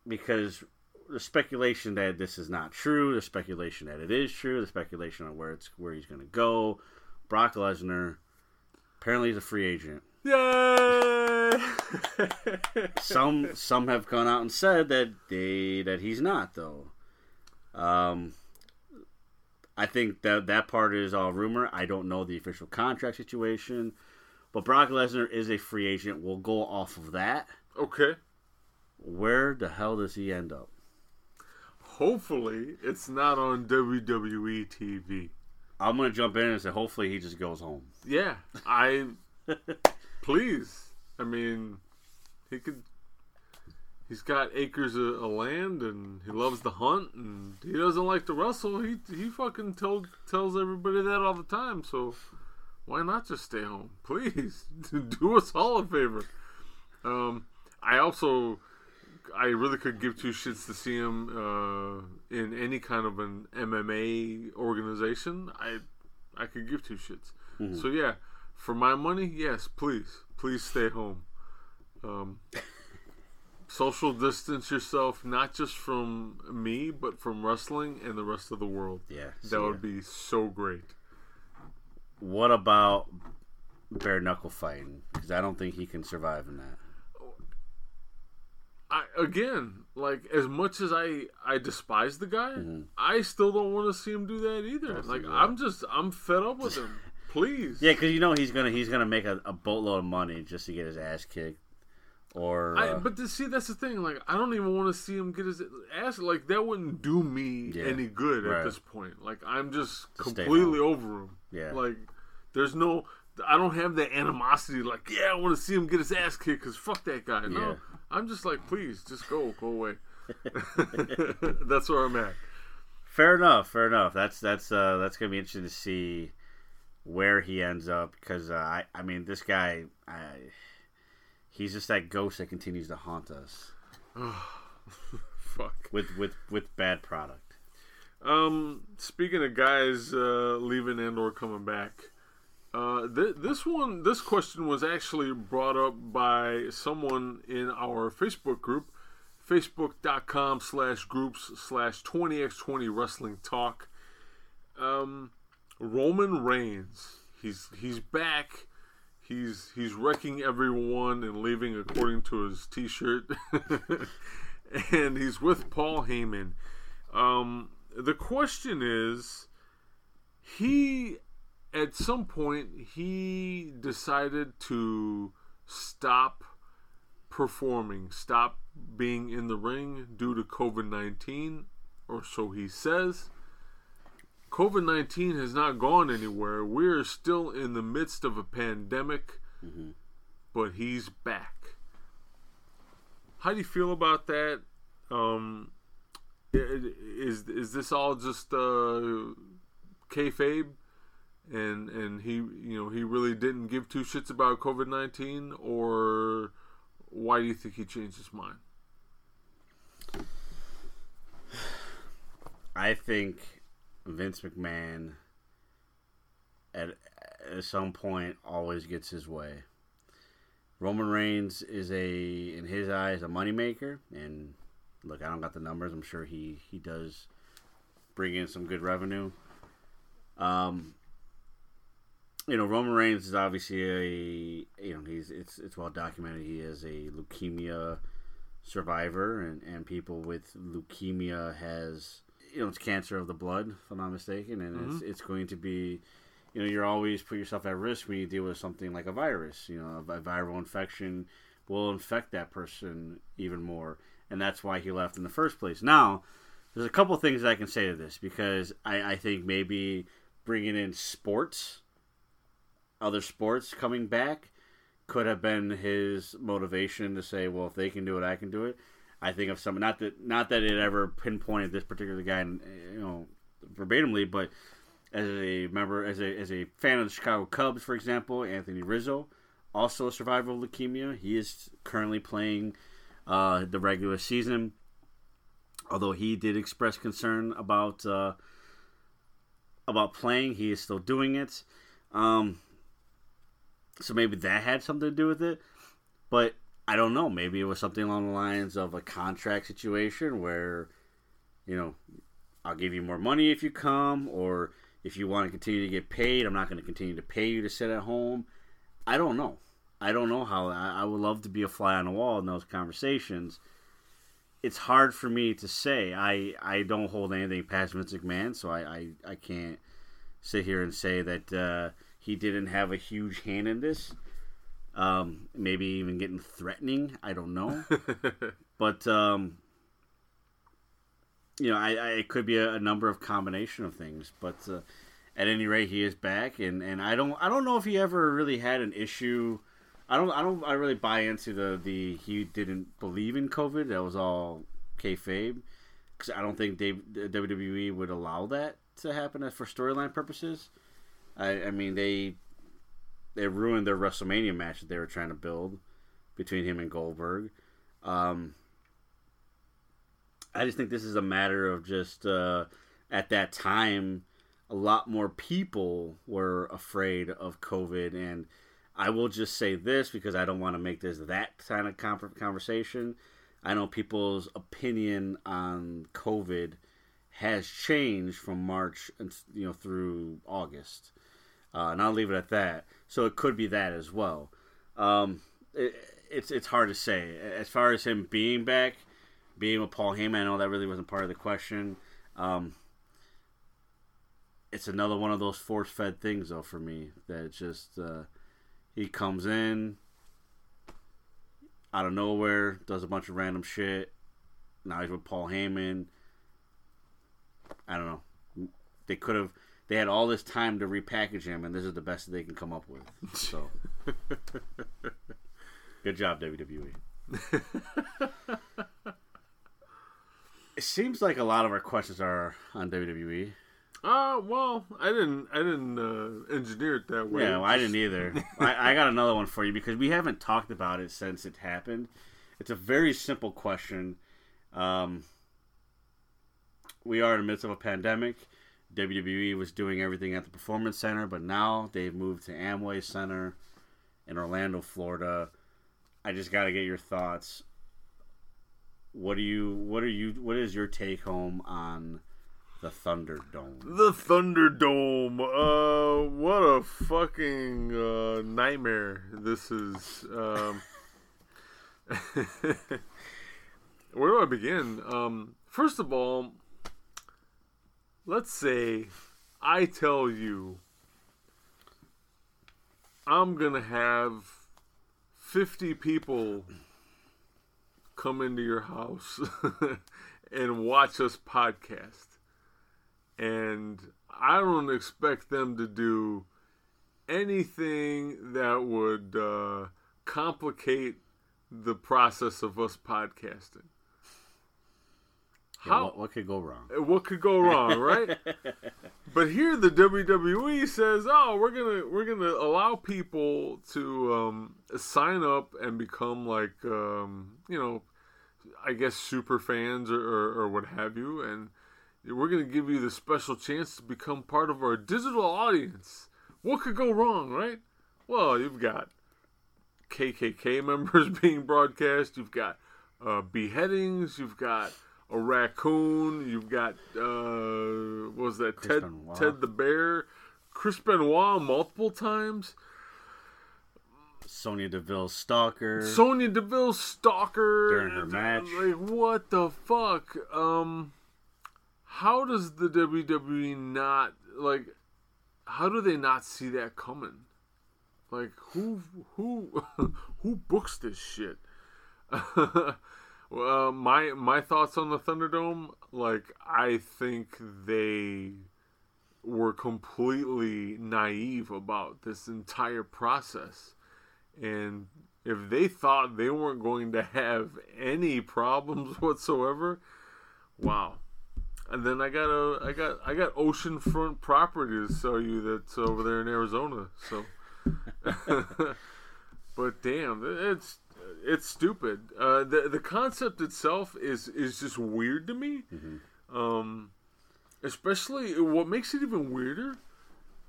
because the speculation that this is not true, the speculation that it is true, the speculation on where it's where he's going to go. Brock Lesnar apparently he's a free agent. Yay! some some have gone out and said that they that he's not though. Um, I think that that part is all rumor. I don't know the official contract situation, but Brock Lesnar is a free agent. We'll go off of that. Okay. Where the hell does he end up? Hopefully, it's not on WWE TV. I'm gonna jump in and say hopefully he just goes home. Yeah, I please. I mean, he could. He's got acres of, of land, and he loves to hunt, and he doesn't like to wrestle. He he fucking told tells everybody that all the time. So why not just stay home, please? Do us all a favor. Um, I also I really could give two shits to see him uh, in any kind of an MMA organization. I I could give two shits. Mhm. So yeah, for my money, yes, please, please stay home. Um, social distance yourself, not just from me, but from wrestling and the rest of the world. Yeah, that ya. would be so great. What about bare knuckle fighting? Because I don't think he can survive in that. I again, like as much as I I despise the guy, Mm-hmm. I still don't want to see him do that either. Like I'm just I'm fed up with him. Please. Yeah, because you know he's gonna he's gonna make a, a boatload of money just to get his ass kicked. Or I, uh, but to see that's the thing. Like I don't even want to see him get his ass. Like that wouldn't do me Yeah, any good right. at this point. Like I'm just To completely over him. Yeah. Like there's no. I don't have that animosity. Like yeah, I want to see him get his ass kicked because fuck that guy. No, Yeah. I'm just like please, just go, go away. that's where I'm at. fair enough, fair enough. That's that's uh that's gonna be interesting to see where he ends up because uh, I I mean this guy I he's just that ghost that continues to haunt us Fuck. with with with bad product. Um, speaking of guys uh, leaving and or coming back, uh, th- this one, this question was actually brought up by someone in our Facebook group, facebook.com slash groups slash 20x20 wrestling talk. Um, Roman Reigns, he's he's back. He's he's wrecking everyone and leaving according to his T-shirt, and he's with Paul Heyman. Um, the question is, he at some point he decided to stop performing, stop being in the ring due to COVID nineteen, or so he says. COVID 19 has not gone anywhere. We're still in the midst of a pandemic, but he's back. How do you feel about that? Um, is is this all just uh, kayfabe? And and he you know he really didn't give two shits about COVID nineteen, or why do you think he changed his mind? I think Vince McMahon at at some point always gets his way. Roman Reigns is a in his eyes a moneymaker and look, I don't got the numbers. I'm sure he he does bring in some good revenue. Um, you know, Roman Reigns is obviously a you know he's it's it's well documented. He is a leukemia survivor, and and people with leukemia has you know it's cancer of the blood, if I'm not mistaken, and it's mm-hmm. it's going to be. You know, you're always put yourself at risk when you deal with something like a virus. You know, a, a viral infection will infect that person even more, and that's why he left in the first place. Now, there's a couple things I can say to this because I, I think maybe bringing in sports, other sports coming back, could have been his motivation to say, well, if they can do it, I can do it. I think of some not that not that it ever pinpointed this particular guy, you know, verbatimly, but as a member, as a as a fan of the Chicago Cubs, for example, Anthony Rizzo, also a survivor of leukemia. He is currently playing uh, the regular season although he did express concern about uh, about playing, he is still doing it. Um, so maybe that had something to do with it, but I don't know. Maybe it was something along the lines of a contract situation where, you know, I'll give you more money if you come, or if you want to continue to get paid, I'm not going to continue to pay you to sit at home. I don't know. I don't know how. I, would love to be a fly on the wall in those conversations it's hard for me to say. I I don't hold anything past Vince McMahon, so I I, I can't sit here and say that uh, he didn't have a huge hand in this. Um, maybe even getting threatening. I don't know, but um, you know, I, I it could be a, a number of combination of things. But uh, at any rate, he is back, and, and I don't I don't know if he ever really had an issue I don't. I don't. I really buy into the the he didn't believe in COVID. That was all kayfabe. Because I don't think they, WWE would allow that to happen for storyline purposes. I, I mean they they ruined their WrestleMania match that they were trying to build between him and Goldberg. Um, I just think this is a matter of just uh, at that time, a lot more people were afraid of COVID and I will just say this because I don't want to make this that kind of conversation. I know people's opinion on COVID has changed from March and you know through August, uh, and I'll leave it at that. So it could be that as well. Um, it, it's it's hard to say as far as him being back, being with Paul Heyman. I know that really wasn't part of the question. Um, it's another one of those force fed things though for me that just. Uh, he comes in out of nowhere, does a bunch of random shit. Now he's with Paul Heyman. I don't know. They could have. They had all this time to repackage him, and this is the best they can come up with. So, good job, WWE. it seems like a lot of our questions are on WWE. Uh, well, I didn't, I didn't uh, engineer it that way. Yeah, well, I didn't either. I, I got another one for you because we haven't talked about it since it happened. It's a very simple question. Um, we are in the midst of a pandemic. WWE was doing everything at the Performance Center, but now they've moved to Amway Center in Orlando, Florida. I just got to get your thoughts. What do you? What are you? What is your take home on? The Thunderdome. The Thunderdome. Uh, what a fucking uh, nightmare this is. Um, where do I begin? Um, first of all, let's say I tell you I'm gonna have 50 people come into your house and watch us podcast and I don't expect them to do anything that would uh, complicate the process of us podcasting. Yeah, How what, what, could go wrong? What could go wrong, right? but here the WWE says, "Oh, we're gonna we're gonna allow people to um, sign up and become like um, you know, I guess super fans or, or, or what have you, and we're going to give you the special chance to become part of our digital audience. What could go wrong, right? Well, you've got KKK members being broadcast. You've got uh, beheadings. You've got a raccoon. You've got uh, what was that Ted Benoit. Ted the bear, Chris Benoit multiple times. Sonya Deville stalker. Sonya Deville stalker During her match. Like what the fuck? Um, how does the WWE not like? How do they not see that coming? Like who who who books this shit? well, my my thoughts on the Thunderdome, like I think they were completely naive about this entire process. And if they thought they weren't going to have any problems whatsoever, wow. And then I got a I got I got oceanfront property to sell you that's over there in Arizona. So but damn, it's it's stupid. Uh, the the concept itself is is just weird to me. Um, especially what makes it even weirder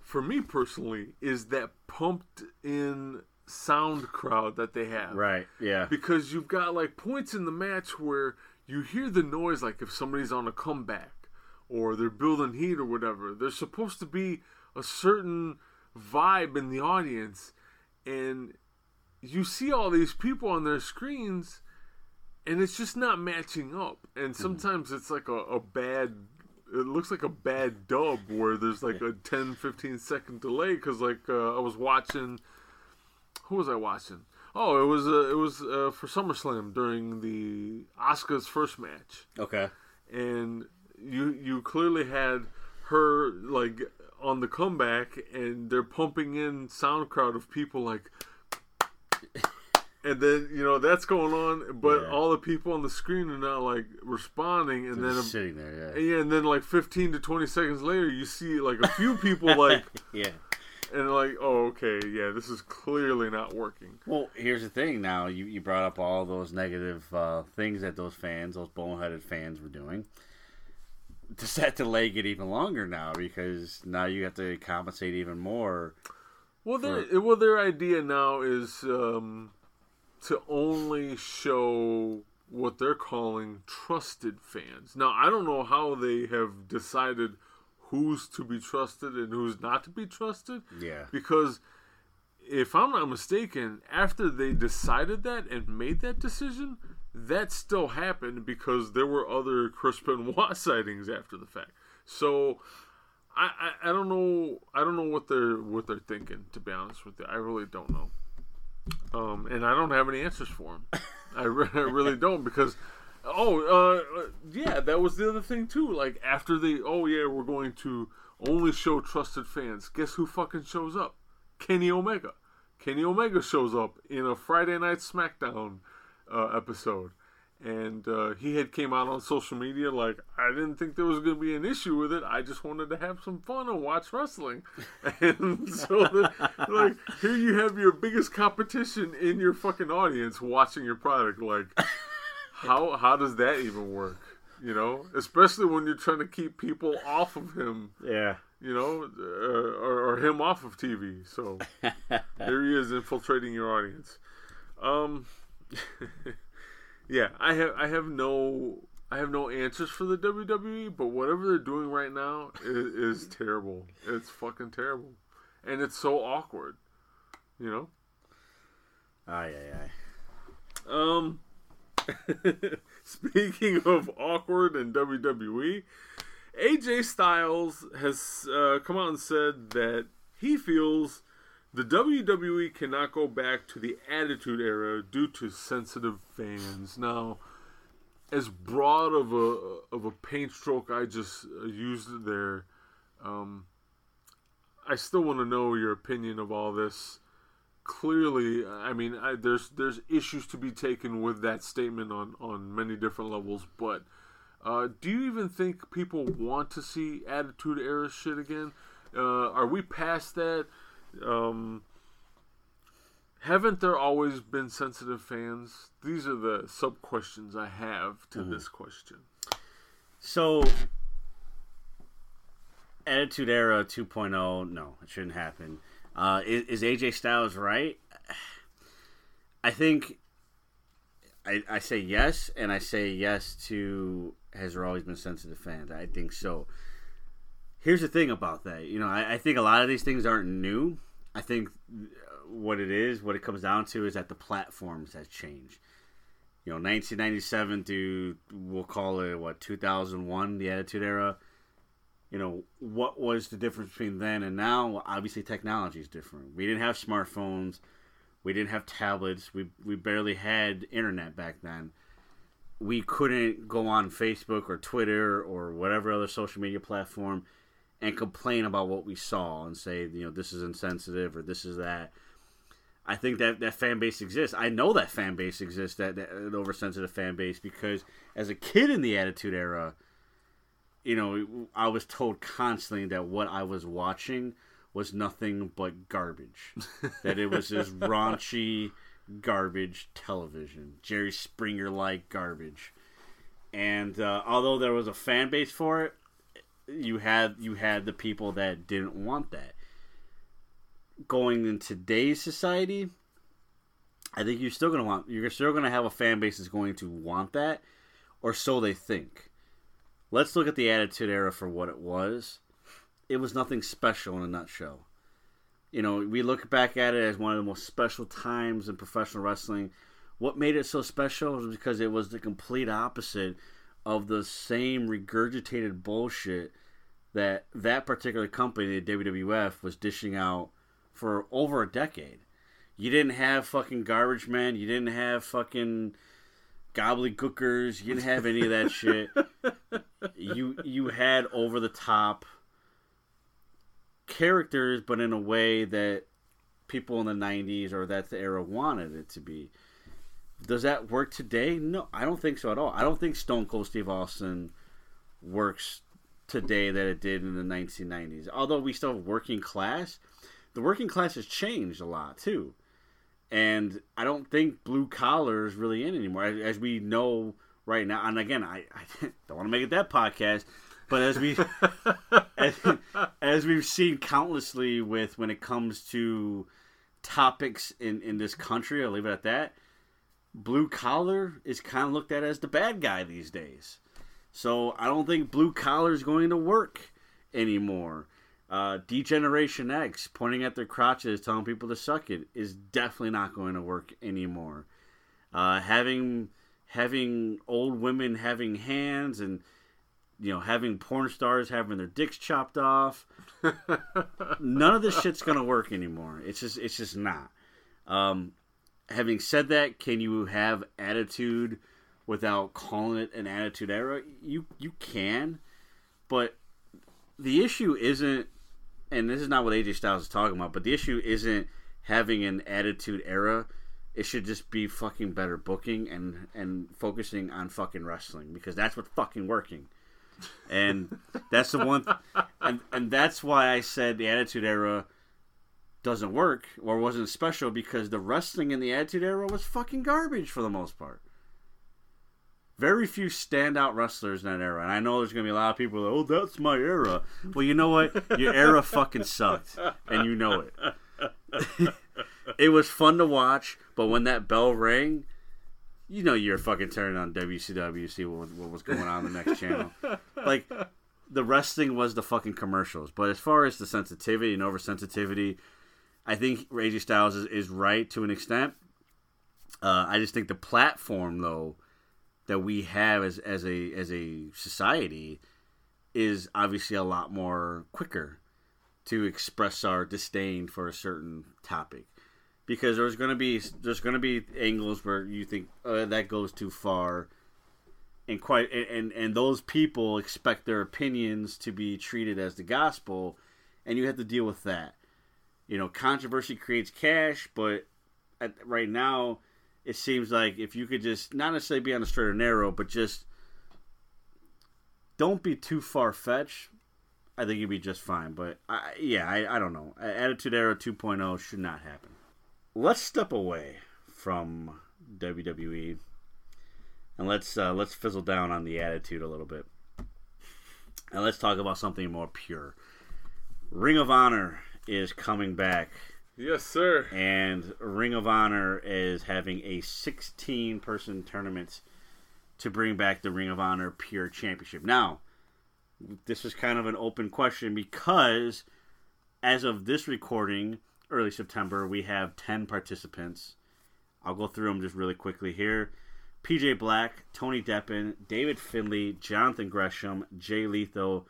for me personally is that pumped in sound crowd that they have. Right. Yeah. Because you've got like points in the match where you hear the noise like if somebody's on a comeback or they're building heat or whatever. There's supposed to be a certain vibe in the audience and you see all these people on their screens and it's just not matching up. And sometimes it's like a, a bad it looks like a bad dub where there's like a 10 15 second delay because like uh, i was watching who was i watching? Oh it was uh, it was uh, for summerslam during the Asuka's first match. Okay. and you you clearly had her like on the comeback and they're pumping in sound crowd of people like and then you know that's going on but Yeah. all the people on the screen are not like responding and then sitting there. and yeah and then like 15 to 20 seconds later you see like a few people like Yeah. Yeah. and like oh okay yeah this is clearly not working Well, here's the thing. Now you, you brought up all those negative uh, things that those fans, those boneheaded fans, were doing. Does that delay get even longer now? Because now you have to compensate even more. Well, their well their idea now is um, to only show what they're calling trusted fans. Now, I don't know how they have decided who's to be trusted and who's not to be trusted. Yeah. Because if I'm not mistaken, after they decided that and made that decision, that still happened because there were other Chris Benoit sightings after the fact. So I, I, I don't know I don't know what they're what they're thinking to be honest with you. I really don't know. Um, and I don't have any answers for him. I, re- I really don't because oh uh, yeah that was the other thing too. Like after the, oh yeah we're going to only show trusted fans. Guess who fucking shows up? Kenny Omega. Kenny Omega shows up in a Friday Night SmackDown uh, episode, and uh, he had came out on social media like I didn't think there was going to be an issue with it. I just wanted to have some fun and watch wrestling, and so the, like here you have your biggest competition in your fucking audience watching your product. Like how how does that even work? You know, especially when you're trying to keep people off of him Yeah. you know, uh, or, or him off of TV. So here he is infiltrating your audience. Um, yeah, I have I have no I have no answers for the WWE, but whatever they're doing right now is, is terrible. It's fucking terrible, and it's so awkward. You know. Aye, aye, aye. Um, speaking of awkward and WWE, AJ Styles has uh, come out and said that he feels the WWE cannot go back to the Attitude Era due to sensitive fans. Now, as broad of a of a paint stroke I just uh, used there, um, I still want to know your opinion of all this. Clearly i mean I, there's there's issues to be taken with that statement on on many different levels but uh, do you even think people want to see attitude era shit again? Uh, are we past that um, haven't there always been sensitive fans these are the sub questions i have to this question So, Attitude Era 2.0, no, it shouldn't happen. Uh, is, is AJ Styles right? I think I, I say yes, and I say yes to has there always been sensitive fans. I think so. Here's the thing about that. You know, I, I think a lot of these things aren't new. I think uh, what it is, what it comes down to, is that the platforms has changed. You know, 1997 to we'll call it what 2001, the Attitude Era. You know, what was the difference between then and now? Obviously, technology is different. We didn't have smartphones, we didn't have tablets, we we barely had internet back then. We couldn't go on Facebook or Twitter or whatever other social media platform and complain about what we saw and say, you know, this is insensitive or this is that. I think that that fan base exists. I know that fan base exists, that, that an oversensitive fan base, because as a kid in the Attitude Era, you know, I was told constantly that what I was watching was nothing but garbage. that it was this raunchy garbage television, Jerry Springer like garbage. And uh, although there was a fan base for it, you had you had the people that didn't want that. Going in today's society, I think you're still gonna want you're still gonna have a fan base that's going to want that, or so they think. Let's look at the Attitude Era for what it was. It was nothing special in a nutshell. You know, we look back at it as one of the most special times in professional wrestling. What made it so special was because it was the complete opposite of the same regurgitated bullshit that that particular company, the WWF, was dishing out for over a decade. You didn't have fucking garbage men. You didn't have fucking gobbledygookers. You didn't have any of that shit. You you had over the top characters, but in a way that people in the '90s or that the era wanted it to be. Does that work today? No, I don't think so at all. I don't think Stone Cold Steve Austin works today that it did in the 1990s. Although we still have working class, the working class has changed a lot too. And I don't think blue collar is really in anymore, as, we know right now. And again, I, I don't want to make it that podcast, but as we as, as we've seen countlessly with when it comes to topics in in this country, I'll leave it at that. Blue collar is kind of looked at as the bad guy these days. So I don't think blue collar is going to work anymore. Uh, Degeneration X pointing at their crotches, telling people to suck it, is definitely not going to work anymore. Uh, having having old women having hands and you know having porn stars having their dicks chopped off, none of this shit's gonna work anymore. It's just it's just not. Um, having said that, can you have attitude? Without calling it an attitude era. You you can, but the issue isn't, and this is not what AJ Styles is talking about. But the issue isn't having an attitude era. It should just be fucking better booking and and focusing on fucking wrestling because that's what's fucking working. And that's the one, and and that's why I said the attitude era doesn't work or wasn't special because the wrestling in the attitude era was fucking garbage for the most part very few standout wrestlers in that era. And I know there's going to be a lot of people that, oh, that's my era. Well, you know what? Your era fucking sucked. And you know it. it was fun to watch, but when that bell rang, you know you're fucking turning on WCW see what was, what was going on the next channel. Like, the wrestling was the fucking commercials. But as far as the sensitivity and oversensitivity, I think AJ Styles is, is right to an extent. Uh, I just think the platform, though, that we have as as a as a society is obviously a lot more quicker to express our disdain for a certain topic. Because there's going to be there's going to be angles where you think oh, that goes too far. And quite and and those people expect their opinions to be treated as the gospel and you have to deal with that. You know controversy creates cash but at, right now it seems like if you could just not necessarily be on the straight or narrow, but just don't be too far fetched, I think you'd be just fine. But I, yeah, I, I don't know. Attitude Era 2.0 should not happen. Let's step away from WWE and let's uh, let's fizzle down on the attitude a little bit, and let's talk about something more pure. Ring of Honor is coming back Yes, sir. And Ring of Honor is having a 16 person tournament to bring back the Ring of Honor Pure Championship. Now, this is kind of an open question because as of this recording, early September, we have 10 participants. I'll go through them just really quickly here. PJ Black, Tony Deppen, David Finlay, Jonathan Gresham, Jay Lethal,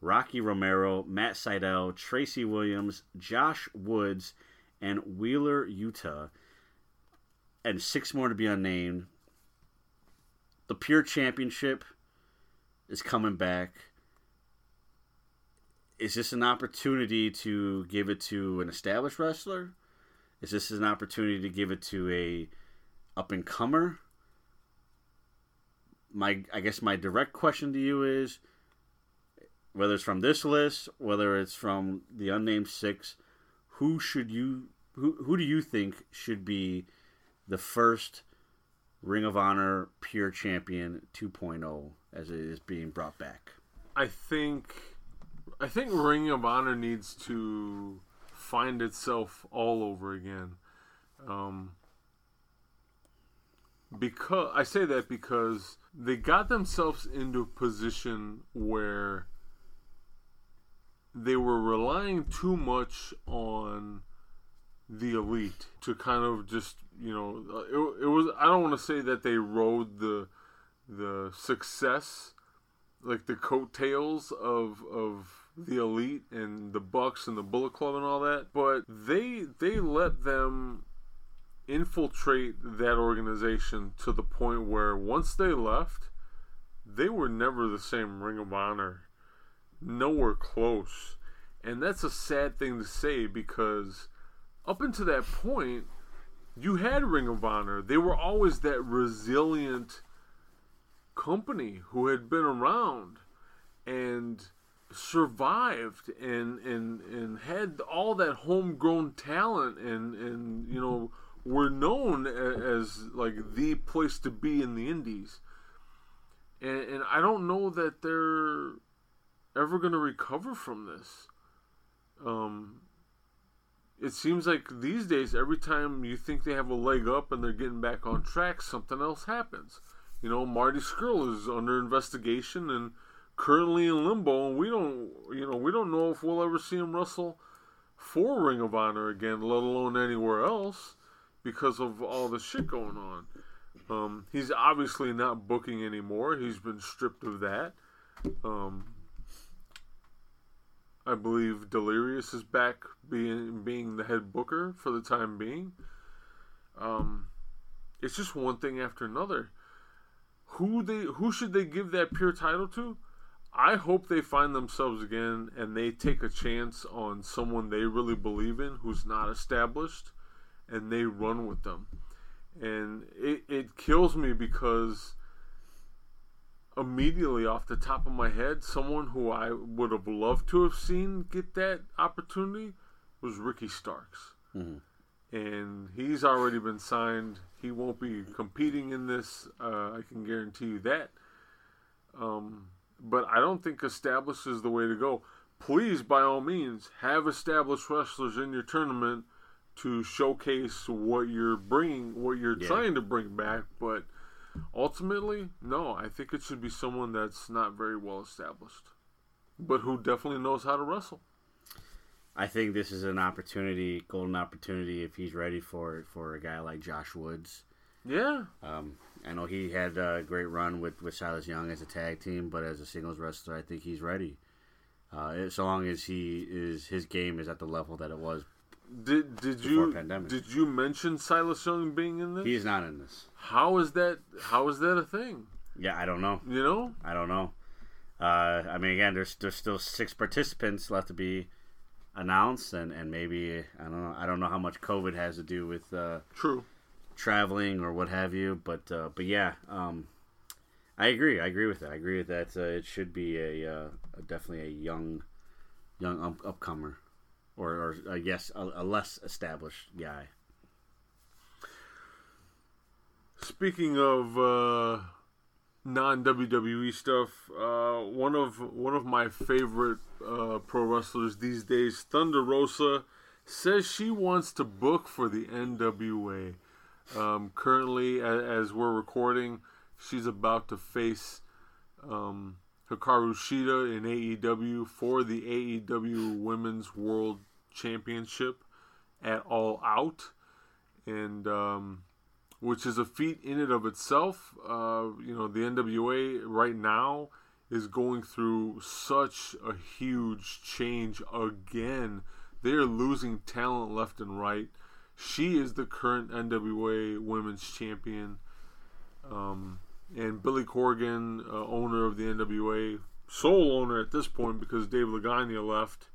Rocky Romero, Matt Sydal, Tracy Williams, Josh Woods, and Wheeler Yuta, and six more to be unnamed. The Pure Championship is coming back. Is this an opportunity to give it to an established wrestler? Is this an opportunity to give it to a up and comer? My I guess my direct question to you is whether it's from this list, whether it's from the unnamed six, who should you who who do you think should be the first Ring of Honor Pure Champion 2.0 as it is being brought back? I think I think Ring of Honor needs to find itself all over again. Um, because I say that because they got themselves into a position where they were relying too much on the elite to kind of just you know uh, it, it was I don't want to say that they rode the the success like the coattails of of the elite and the bucks and the bullet club and all that but they they let them infiltrate that organization to the point where once they left they were never the same ring of honor nowhere close. And that's a sad thing to say because up until that point you had ring of honor. They were always that resilient company who had been around and survived and and and had all that homegrown talent and and you know were known as like the place to be in the indies. And, and i don't know that they're ever going to recover from this um it seems like these days every time you think they have a leg up and they're getting back on track something else happens you know marty Scurll is under investigation and currently in limbo, and we don't, you know, we don't know if we'll ever see him wrestle for Ring of Honor again, let alone anywhere else, because of all the shit going on. Um, he's obviously not booking anymore. He's been stripped of that. Um, I believe Delirious is back being being the head booker for the time being. Um, it's just one thing after another. Who they who should they give that pure title to? I hope they find themselves again and they take a chance on someone they really believe in who's not established and they run with them. And it, it kills me because immediately off the top of my head, someone who I would have loved to have seen get that opportunity was Ricky Starks. Mm-hmm. And he's already been signed. He won't be competing in this. Uh, I can guarantee you that. Um, but I don't think established is the way to go. Please, by all means, have established wrestlers in your tournament to showcase what you're bringing, what you're Yeah. trying to bring back. But ultimately, no, I think it should be someone that's not very well established, but who definitely knows how to wrestle. I think this is an opportunity, golden opportunity, if he's ready for it, for a guy like Josh Woods. Yeah, Um, I know he had a great run with, with Silas Young as a tag team, but as a singles wrestler, I think he's ready. Uh, so long as he is his game is at the level that it was, did did you pandemic. did you mention Silas Young being in this? he's not in this. How is that? How is that a thing? Yeah, I don't know. You know? I don't know. Uh, I mean, again, there's there's still six participants left to be announced, and, and maybe I don't know. I don't know how much COVID has to do with uh, True. traveling or what have you. But uh, but yeah, um, I agree. I agree with that. I agree with that. Uh, it should be a, uh, a definitely a young young up- upcomer, or or I guess a, a less established guy. Speaking of uh, non WWE stuff, uh, one of one of my favorite uh, pro wrestlers these days, Thunder Rosa, says she wants to book for the NWA. Um, currently, a- as we're recording, she's about to face um, Hikaru Shida in AEW for the AEW Women's World Championship at All Out, and um, which is a feat in and of itself. Uh, you know, the NWA right now is going through such a huge change again. They're losing talent left and right. She is the current NWA Women's Champion. Um, and Billy Corgan, uh, owner of the NWA, sole owner at this point because Dave Lagana left.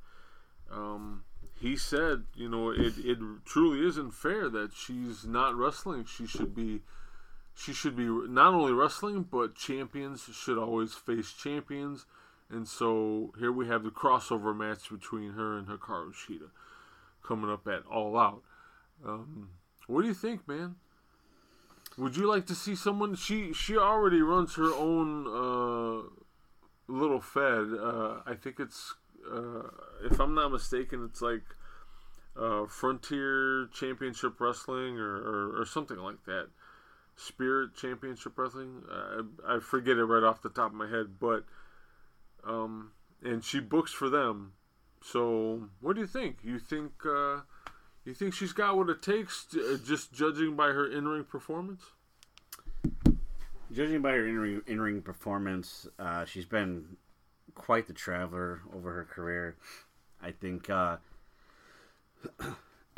Um, he said, you know, it, it truly isn't fair that she's not wrestling. She should be, she should be not only wrestling, but champions should always face champions. And so here we have the crossover match between her and Hikaru Shida coming up at All Out. Um, what do you think, man? Would you like to see someone? She she already runs her own uh, little fed. Uh, I think it's uh, if I'm not mistaken, it's like uh, Frontier Championship Wrestling or, or, or something like that. Spirit Championship Wrestling. Uh, I forget it right off the top of my head, but um, and she books for them. So what do you think? You think uh, you think she's got what it takes, to, uh, just judging by her in-ring performance? Judging by her in-ring, in-ring performance, uh, she's been quite the traveler over her career. I think uh,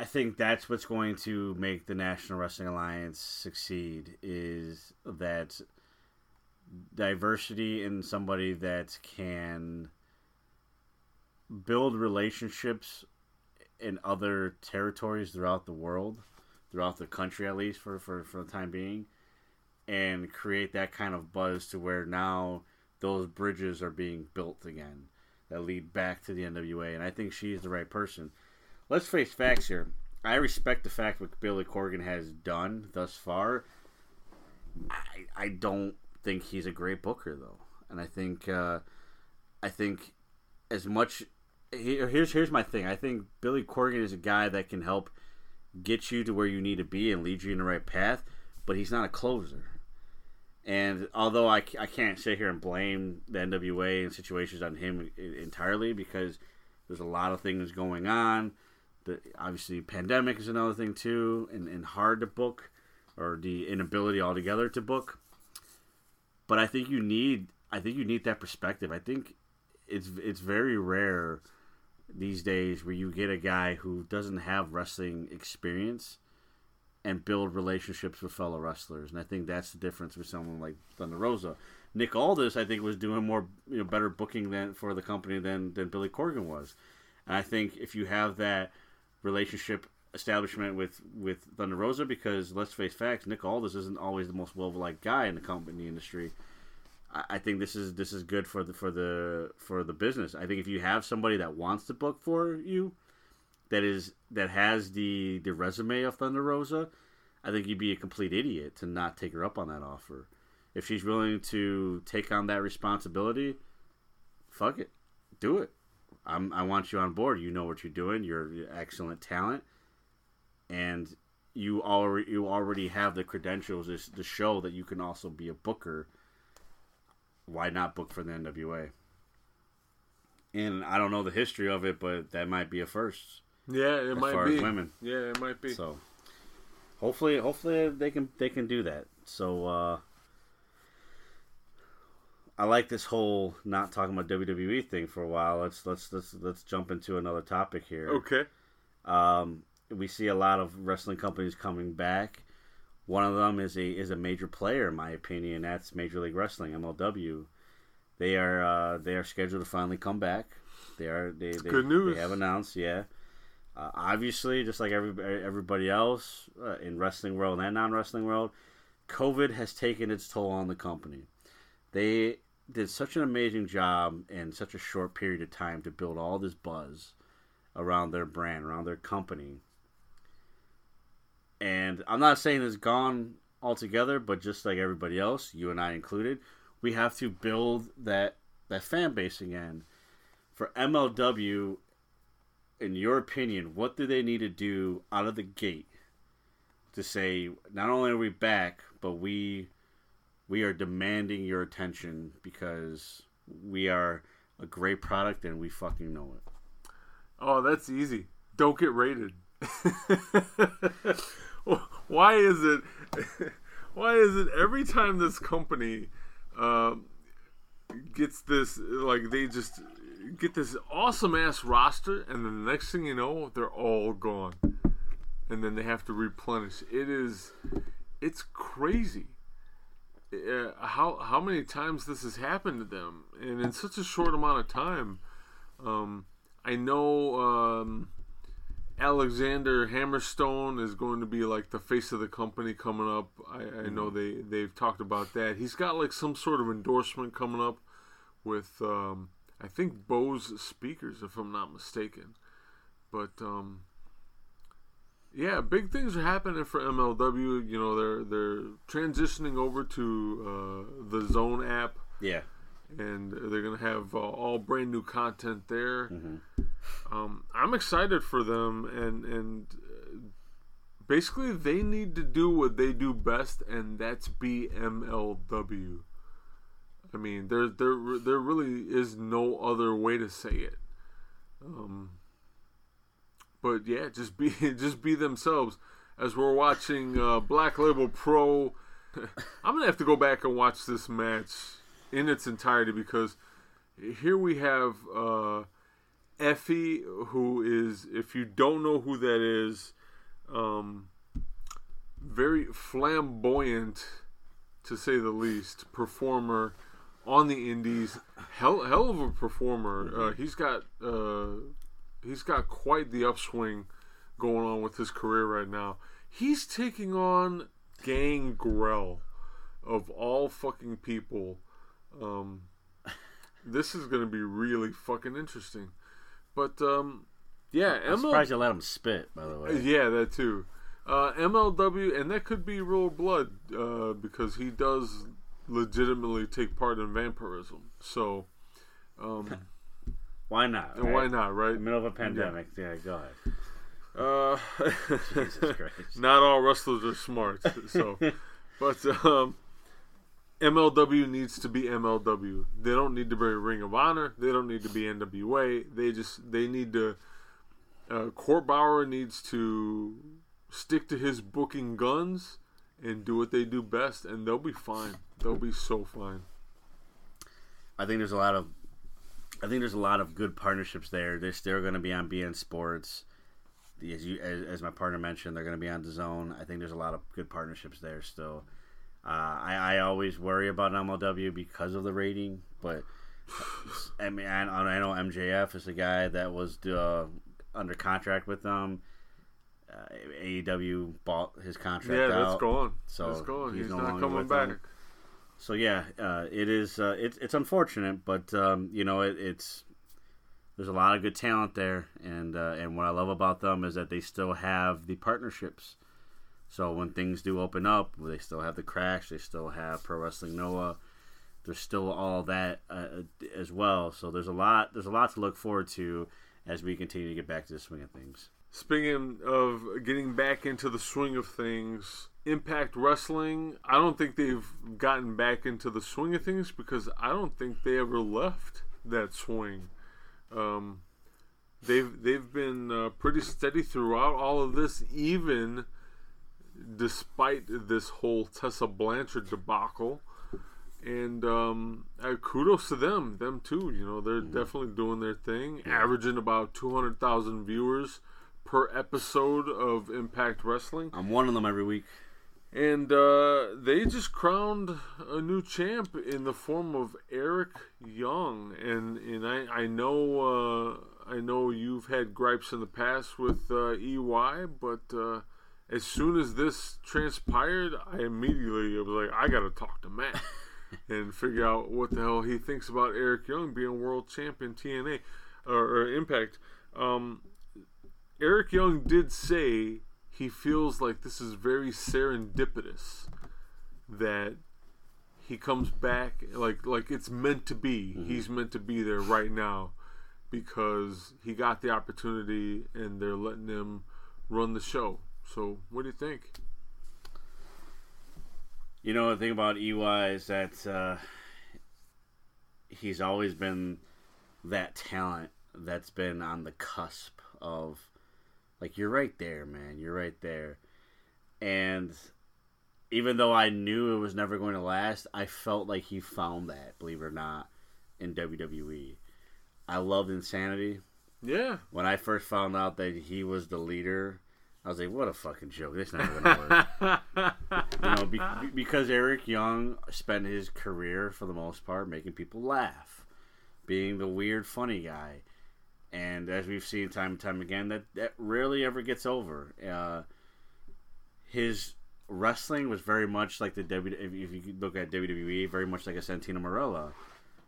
I think that's what's going to make the National Wrestling Alliance succeed is that diversity in somebody that can build relationships in other territories throughout the world, throughout the country at least for, for, for the time being, and create that kind of buzz to where now those bridges are being built again that lead back to the NWA. And I think she's the right person. Let's face facts here. I respect the fact what Billy Corgan has done thus far. I, I don't think he's a great booker though, and I think uh, I think as much here's here's my thing. I think Billy Corgan is a guy that can help get you to where you need to be and lead you in the right path, but he's not a closer. And although I, I can't sit here and blame the NWA and situations on him entirely because there's a lot of things going on. The, obviously, pandemic is another thing too, and, and hard to book, or the inability altogether to book. But I think you need I think you need that perspective. I think it's it's very rare these days where you get a guy who doesn't have wrestling experience and build relationships with fellow wrestlers. And I think that's the difference with someone like Thunder Rosa. Nick Aldis, I think, was doing more, you know, better booking than for the company than than Billy Corgan was. And I think if you have that relationship establishment with with Thunder Rosa, because let's face facts, Nick Aldis isn't always the most well liked guy in the company industry. I, think this is this is good for the for the for the business. I think if you have somebody that wants to book for you, that is that has the the resume of Thunder Rosa, I think you'd be a complete idiot to not take her up on that offer. If she's willing to take on that responsibility, fuck it, do it. I'm, I want you on board. You know what you're doing. You're, you're excellent talent, and you already you already have the credentials to show that you can also be a booker. Why not book for the NWA? And I don't know the history of it, but that might be a first. Yeah, it might be. as women. Yeah, it might be. So hopefully, hopefully they can they can do that. So uh, I like this whole not talking about WWE thing for a while. Let's let's let's let's jump into another topic here. Okay. Um, we see a lot of wrestling companies coming back. One of them is a is a major player, in my opinion. That's Major League Wrestling (MLW). They are uh, they are scheduled to finally come back. They are they they, good news. they have announced, yeah. Uh, obviously, just like every everybody else uh, in wrestling world and non wrestling world, COVID has taken its toll on the company. They did such an amazing job in such a short period of time to build all this buzz around their brand, around their company. And I'm not saying it's gone altogether, but just like everybody else, you and I included, we have to build that that fan base again. For MLW, in your opinion, what do they need to do out of the gate to say not only are we back, but we we are demanding your attention because we are a great product and we fucking know it. Oh, that's easy. Don't get rated. why is it? Why is it every time this company um, gets this like they just get this awesome ass roster, and then the next thing you know, they're all gone, and then they have to replenish. It is, it's crazy. Uh, how how many times this has happened to them, and in such a short amount of time. Um, I know um, Alexander Hammerstone is going to be like the face of the company coming up. I, I know they they've talked about that. He's got like some sort of endorsement coming up with um, I think Bose speakers, if I'm not mistaken. But um, yeah, big things are happening for MLW. You know, they're they're transitioning over to uh, the Zone app. Yeah. And they're gonna have uh, all brand new content there. Um, I'm excited for them, and and uh, basically they need to do what they do best, and that's BMLW. I mean, there there there really is no other way to say it. Um, but yeah, just be just be themselves. As we're watching uh, Black Label Pro, I'm gonna have to go back and watch this match in its entirety because here we have uh, Effy, who is, if you don't know who that is, um, very flamboyant, to say the least, performer on the indies. Hell, hell of a performer. Uh, he's got uh, he's got quite the upswing going on with his career right now. He's taking on Gangrel of all fucking people. Um, this is going to be really fucking interesting. But um, yeah, I'm ML surprised you let him spit, by the way. yeah, that too. Uh, MLW, and that could be Real Blood uh, because he does legitimately take part in vampirism. So, um, Why not? and why not, right? In the middle of a pandemic. Yeah, go ahead. Uh, Jesus Christ. not all wrestlers are smart. So, but um, MLW needs to be MLW. They don't need to be Ring of Honor. They don't need to be NWA. They just they need to. Uh, Court Bauer needs to stick to his booking guns and do what they do best, and they'll be fine. They'll be so fine. I think there's a lot of I think there's a lot of good partnerships there. They're still going to be on beIN Sports. As you as, as my partner mentioned, they're going to be on the Zone. I think there's a lot of good partnerships there still. Uh, I, I always worry about MLW because of the rating, but I mean I, I know MJF is a guy that was uh, under contract with them. Uh, AEW bought his contract Yeah, out. that's gone. So that's gone. He's, no not coming back. them. So yeah, uh, it is. Uh, it's it's unfortunate, but um, you know it, it's there's a lot of good talent there, and uh, and what I love about them is that they still have the partnerships. So when things do open up, they still have the Crash, they still have Pro Wrestling Noah. There's still all that uh, as well. So there's a lot. There's a lot to look forward to as we continue to get back to the swing of things. Speaking of getting back into the swing of things, Impact Wrestling, I don't think they've gotten back into the swing of things because I don't think they ever left that swing. Um, they've they've been uh, pretty steady throughout all of this, even despite this whole Tessa Blanchard debacle. And um, uh, kudos to them, them too. You know, they're definitely doing their thing, averaging about two hundred thousand viewers per episode of Impact Wrestling. I'm one of them every week. And uh, they just crowned a new champ in the form of Eric Young, and and I I know uh, I know you've had gripes in the past with uh, EY, but uh, as soon as this transpired, I immediately was like, I got to talk to Matt and figure out what the hell he thinks about Eric Young being world champion TNA or, or Impact. Um, Eric Young did say he feels like this is very serendipitous that he comes back like like it's meant to be. He's meant to be there right now because he got the opportunity and they're letting him run the show. So, what do you think? You know the thing about EY is that uh, he's always been that talent that's been on the cusp of like you're right there, man. You're right there. And even though I knew it was never going to last, I felt like he found that, believe it or not, in WWE. I loved Insanity. Yeah. When I first found out that he was the leader, was like, "What a fucking joke! This never gonna work." you know, be, because Eric Young spent his career, for the most part, making people laugh, being the weird, funny guy, and as we've seen time and time again, that that rarely ever gets over. Uh, his wrestling was very much like the W. If you look at WWE, very much like a Santino Marella,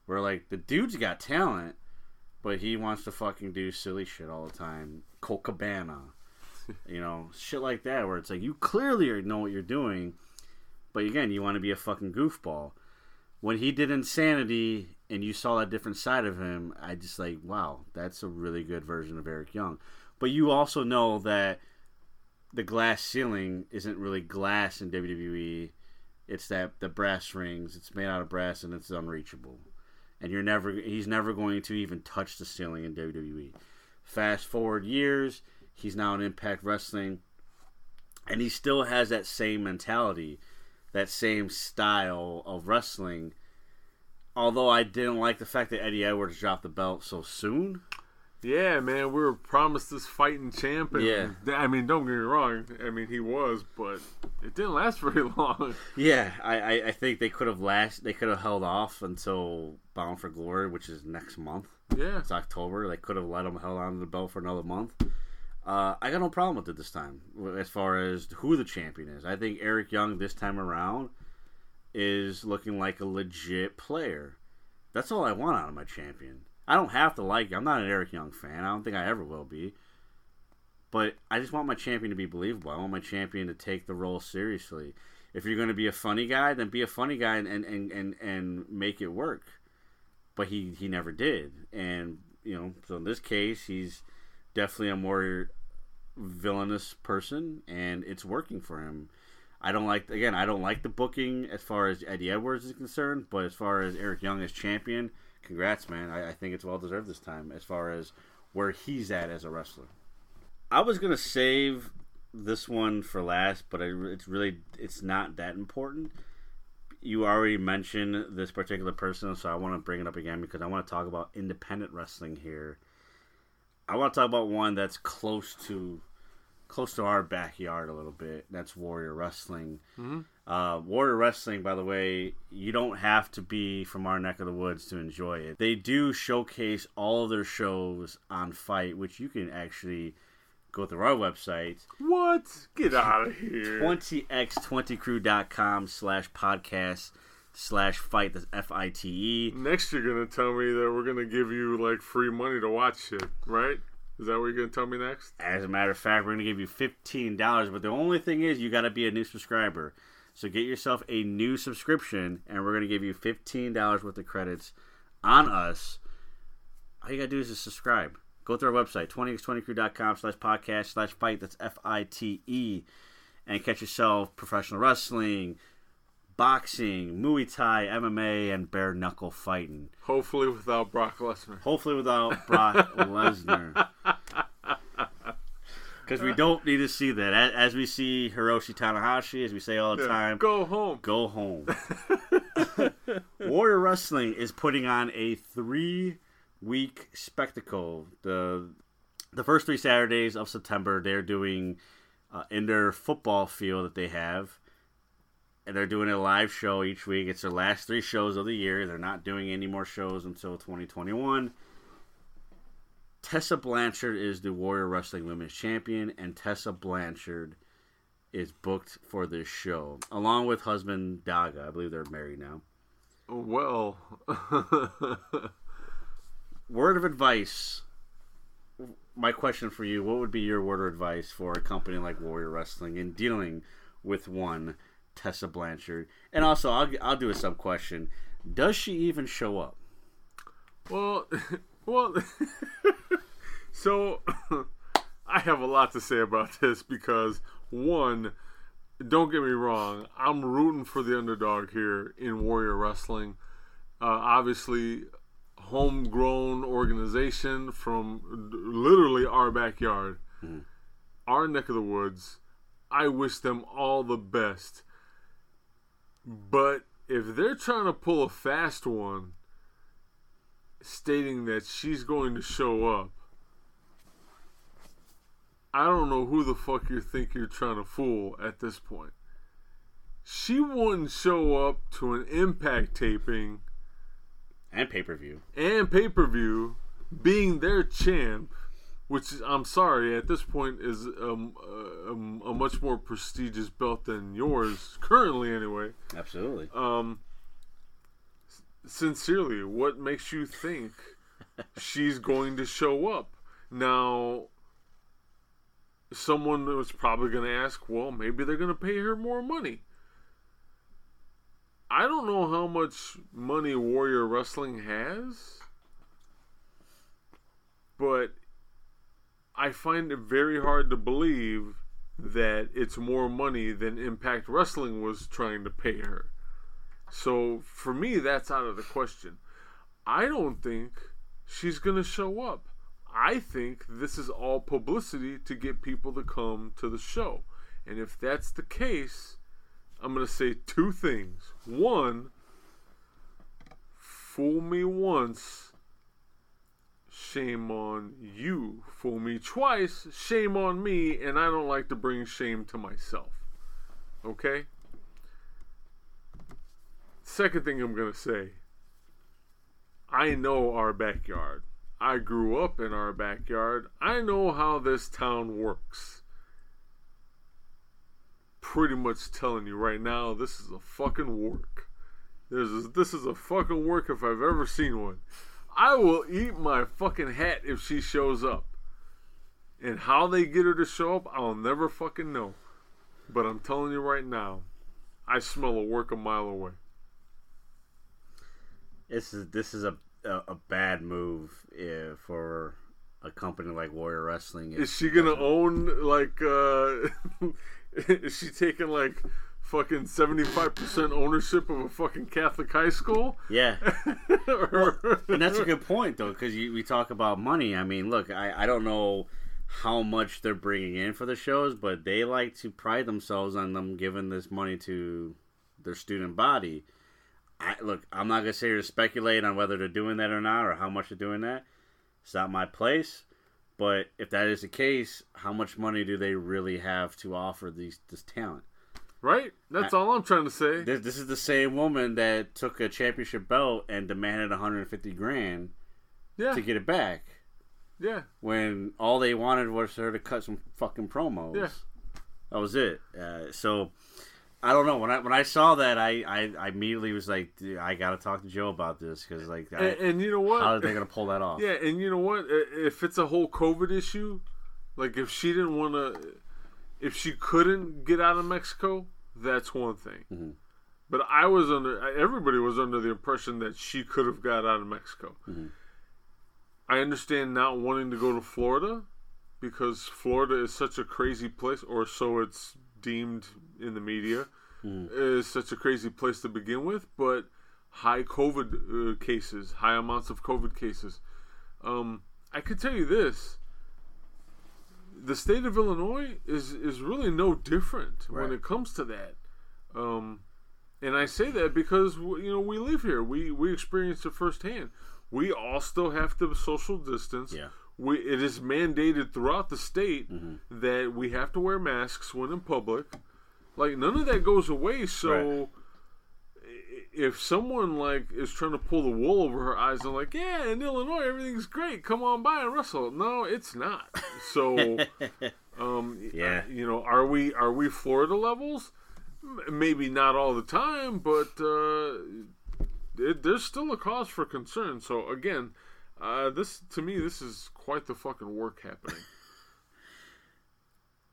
where like the dude's got talent, but he wants to fucking do silly shit all the time. Colt Cabana, you know, shit like that, where it's like you clearly know what you're doing, but again, you want to be a fucking goofball. When he did Insanity and you saw that different side of him, I just like, wow, that's a really good version of Eric Young. But you also know that the glass ceiling isn't really glass in WWE. It's that the brass rings. It's made out of brass and it's unreachable. And you're never he's never going to even touch the ceiling in WWE. Fast forward years, he's now in Impact Wrestling and he still has that same mentality, that same style of wrestling. Although I didn't like the fact that Eddie Edwards dropped the belt so soon. Yeah, man, we were promised this fighting champ. And Yeah. I mean, don't get me wrong. I mean, he was, but it didn't last very long. Yeah, I, I, I think they could have last they could have held off until Bound for Glory, which is next month. Yeah. It's October. They could have let him held on to the belt for another month. Uh, I got no problem with it this time, as far as who the champion is. I think Eric Young this time around is looking like a legit player. That's all I want out of my champion. I don't have to like. I'm not an Eric Young fan. I don't think I ever will be. But I just want my champion to be believable. I want my champion to take the role seriously. If you're going to be a funny guy, then be a funny guy and and, and, and, and make it work. But he, he never did. And, you know, so in this case, he's definitely a more villainous person, and it's working for him. I don't like, again, I don't like the booking as far as Eddie Edwards is concerned, but as far as Eric Young as champion, congrats, man. I, I think it's well deserved this time as far as where he's at as a wrestler. I was gonna save this one for last, but I, it's really it's not that important. You already mentioned this particular person, so I want to bring it up again because I want to talk about independent wrestling here. I want to talk about one that's close to close to our backyard a little bit. That's Warrior Wrestling. Mhm. Uh, Warrior Wrestling, by the way, you don't have to be from our neck of the woods to enjoy it. They do showcase all of their shows on FITE, which you can actually go through our website. What? Get out of here. 20x20crew.com slash podcast slash fight. That's F I T E. Next, you're gonna tell me that we're gonna give you like free money to watch shit, right? Is that what you're gonna tell me next? As a matter of fact, we're going to give you $15, but the only thing is you got to be a new subscriber. So get yourself a new subscription, and we're going to give you $15 worth of credits on us. All you got to do is just subscribe. Go to our website, 20x20crew.com slash podcast slash fight. That's F I T E. And catch yourself professional wrestling, boxing, Muay Thai, MMA, and bare knuckle fighting. Hopefully, without Brock Lesnar. Hopefully without Brock Lesnar. Because we don't need to see that. As we see Hiroshi Tanahashi, as we say all the Yeah, time, go home. Go home. Warrior Wrestling is putting on a three week spectacle. The the first three Saturdays of September, they're doing uh, in their football field that they have, and they're doing a live show each week. It's their last three shows of the year. They're not doing any more shows until 2021. Tessa Blanchard is the Warrior Wrestling Women's Champion, and Tessa Blanchard is booked for this show, along with husband Daga. I believe they're married now. Well, Word of advice. My question for you: What would be your word of advice for a company like Warrior Wrestling in dealing with one Tessa Blanchard? And also, I'll I'll do a sub question: Does she even show up? well, Well, so I have a lot to say about this because one, don't get me wrong, I'm rooting for the underdog here in Warrior Wrestling. Uh, obviously, homegrown organization from literally our backyard, our neck of the woods. I wish them all the best. But if they're trying to pull a fast one, stating that she's going to show up, I don't know who the fuck you think you're trying to fool at this point. She wouldn't show up to an impact taping and pay per view. and pay per view, being their champ, which I'm sorry at this point is um, uh, um, a much more prestigious belt than yours currently, anyway. Absolutely. Um, sincerely, what makes you think she's going to show up? Now, someone was probably going to ask, well, maybe they're going to pay her more money. I don't know how much money Warrior Wrestling has, but I find it very hard to believe that it's more money than Impact Wrestling was trying to pay her. So for me, that's out of the question. I don't think she's going to show up. I think this is all publicity to get people to come to the show. And if that's the case, I'm going to say two things. One, fool me once, shame on you. Fool me twice, shame on me, and I don't like to bring shame to myself. Okay? Second thing I'm going to say I know our backyard. I grew up in our backyard. I know how this town works. Pretty much telling you right now, this is a fucking work. This is this is a fucking work if I've ever seen one. I will eat my fucking hat if she shows up. And how they get her to show up, I'll never fucking know. But I'm telling you right now, I smell a work a mile away. This is this is a a, a bad move uh, for a company like Warrior Wrestling. Is she gonna own like? uh Is she taking like fucking seventy five percent ownership of a fucking Catholic high school? Yeah, Or- and that's a good point though, because we talk about money. I mean, look, I I don't know how much they're bringing in for the shows, but they like to pride themselves on them giving this money to their student body. I look, I'm not gonna sit here to speculate on whether they're doing that or not, or how much they're doing that. It's not my place. But if that is the case, how much money do they really have to offer these this talent? Right? That's all I'm trying to say. This, this is the same woman that took a championship belt and demanded 150 grand Yeah, to get it back yeah. when all they wanted was her to cut some fucking promos. Yeah. That was it. Uh, so I don't know when I when I saw that I I, I immediately was like "Dude, I got to talk to Joe about this because like I, And, and you know what? how are they gonna pull that off? Yeah, and you know what? If it's a whole COVID issue, like if she didn't want to, if she couldn't get out of Mexico, that's one thing. Mm-hmm. But I was under, everybody was under the impression that she could have got out of Mexico. Mm-hmm. I understand not wanting to go to Florida because Florida is such a crazy place, or so it's deemed in the media, is such a crazy place to begin with. But high COVID uh, cases, high amounts of COVID cases. Um, I could tell you this: the state of Illinois is is really no different when it comes to that. Um, and I say that because you know we live here. We we experience it firsthand. We all still have to social distance. Yeah. We it is mandated throughout the state Mm-hmm. that we have to wear masks when in public. Like none of that goes away. So i- if someone like is trying to pull the wool over her eyes and like, yeah, in Illinois everything's great, come on by and wrestle. No, it's not. So, um, Yeah. you know, are we are we Florida levels? M- Maybe not all the time, but uh, it, there's still a cause for concern. So again, uh, this to me, this is quite the fucking work happening.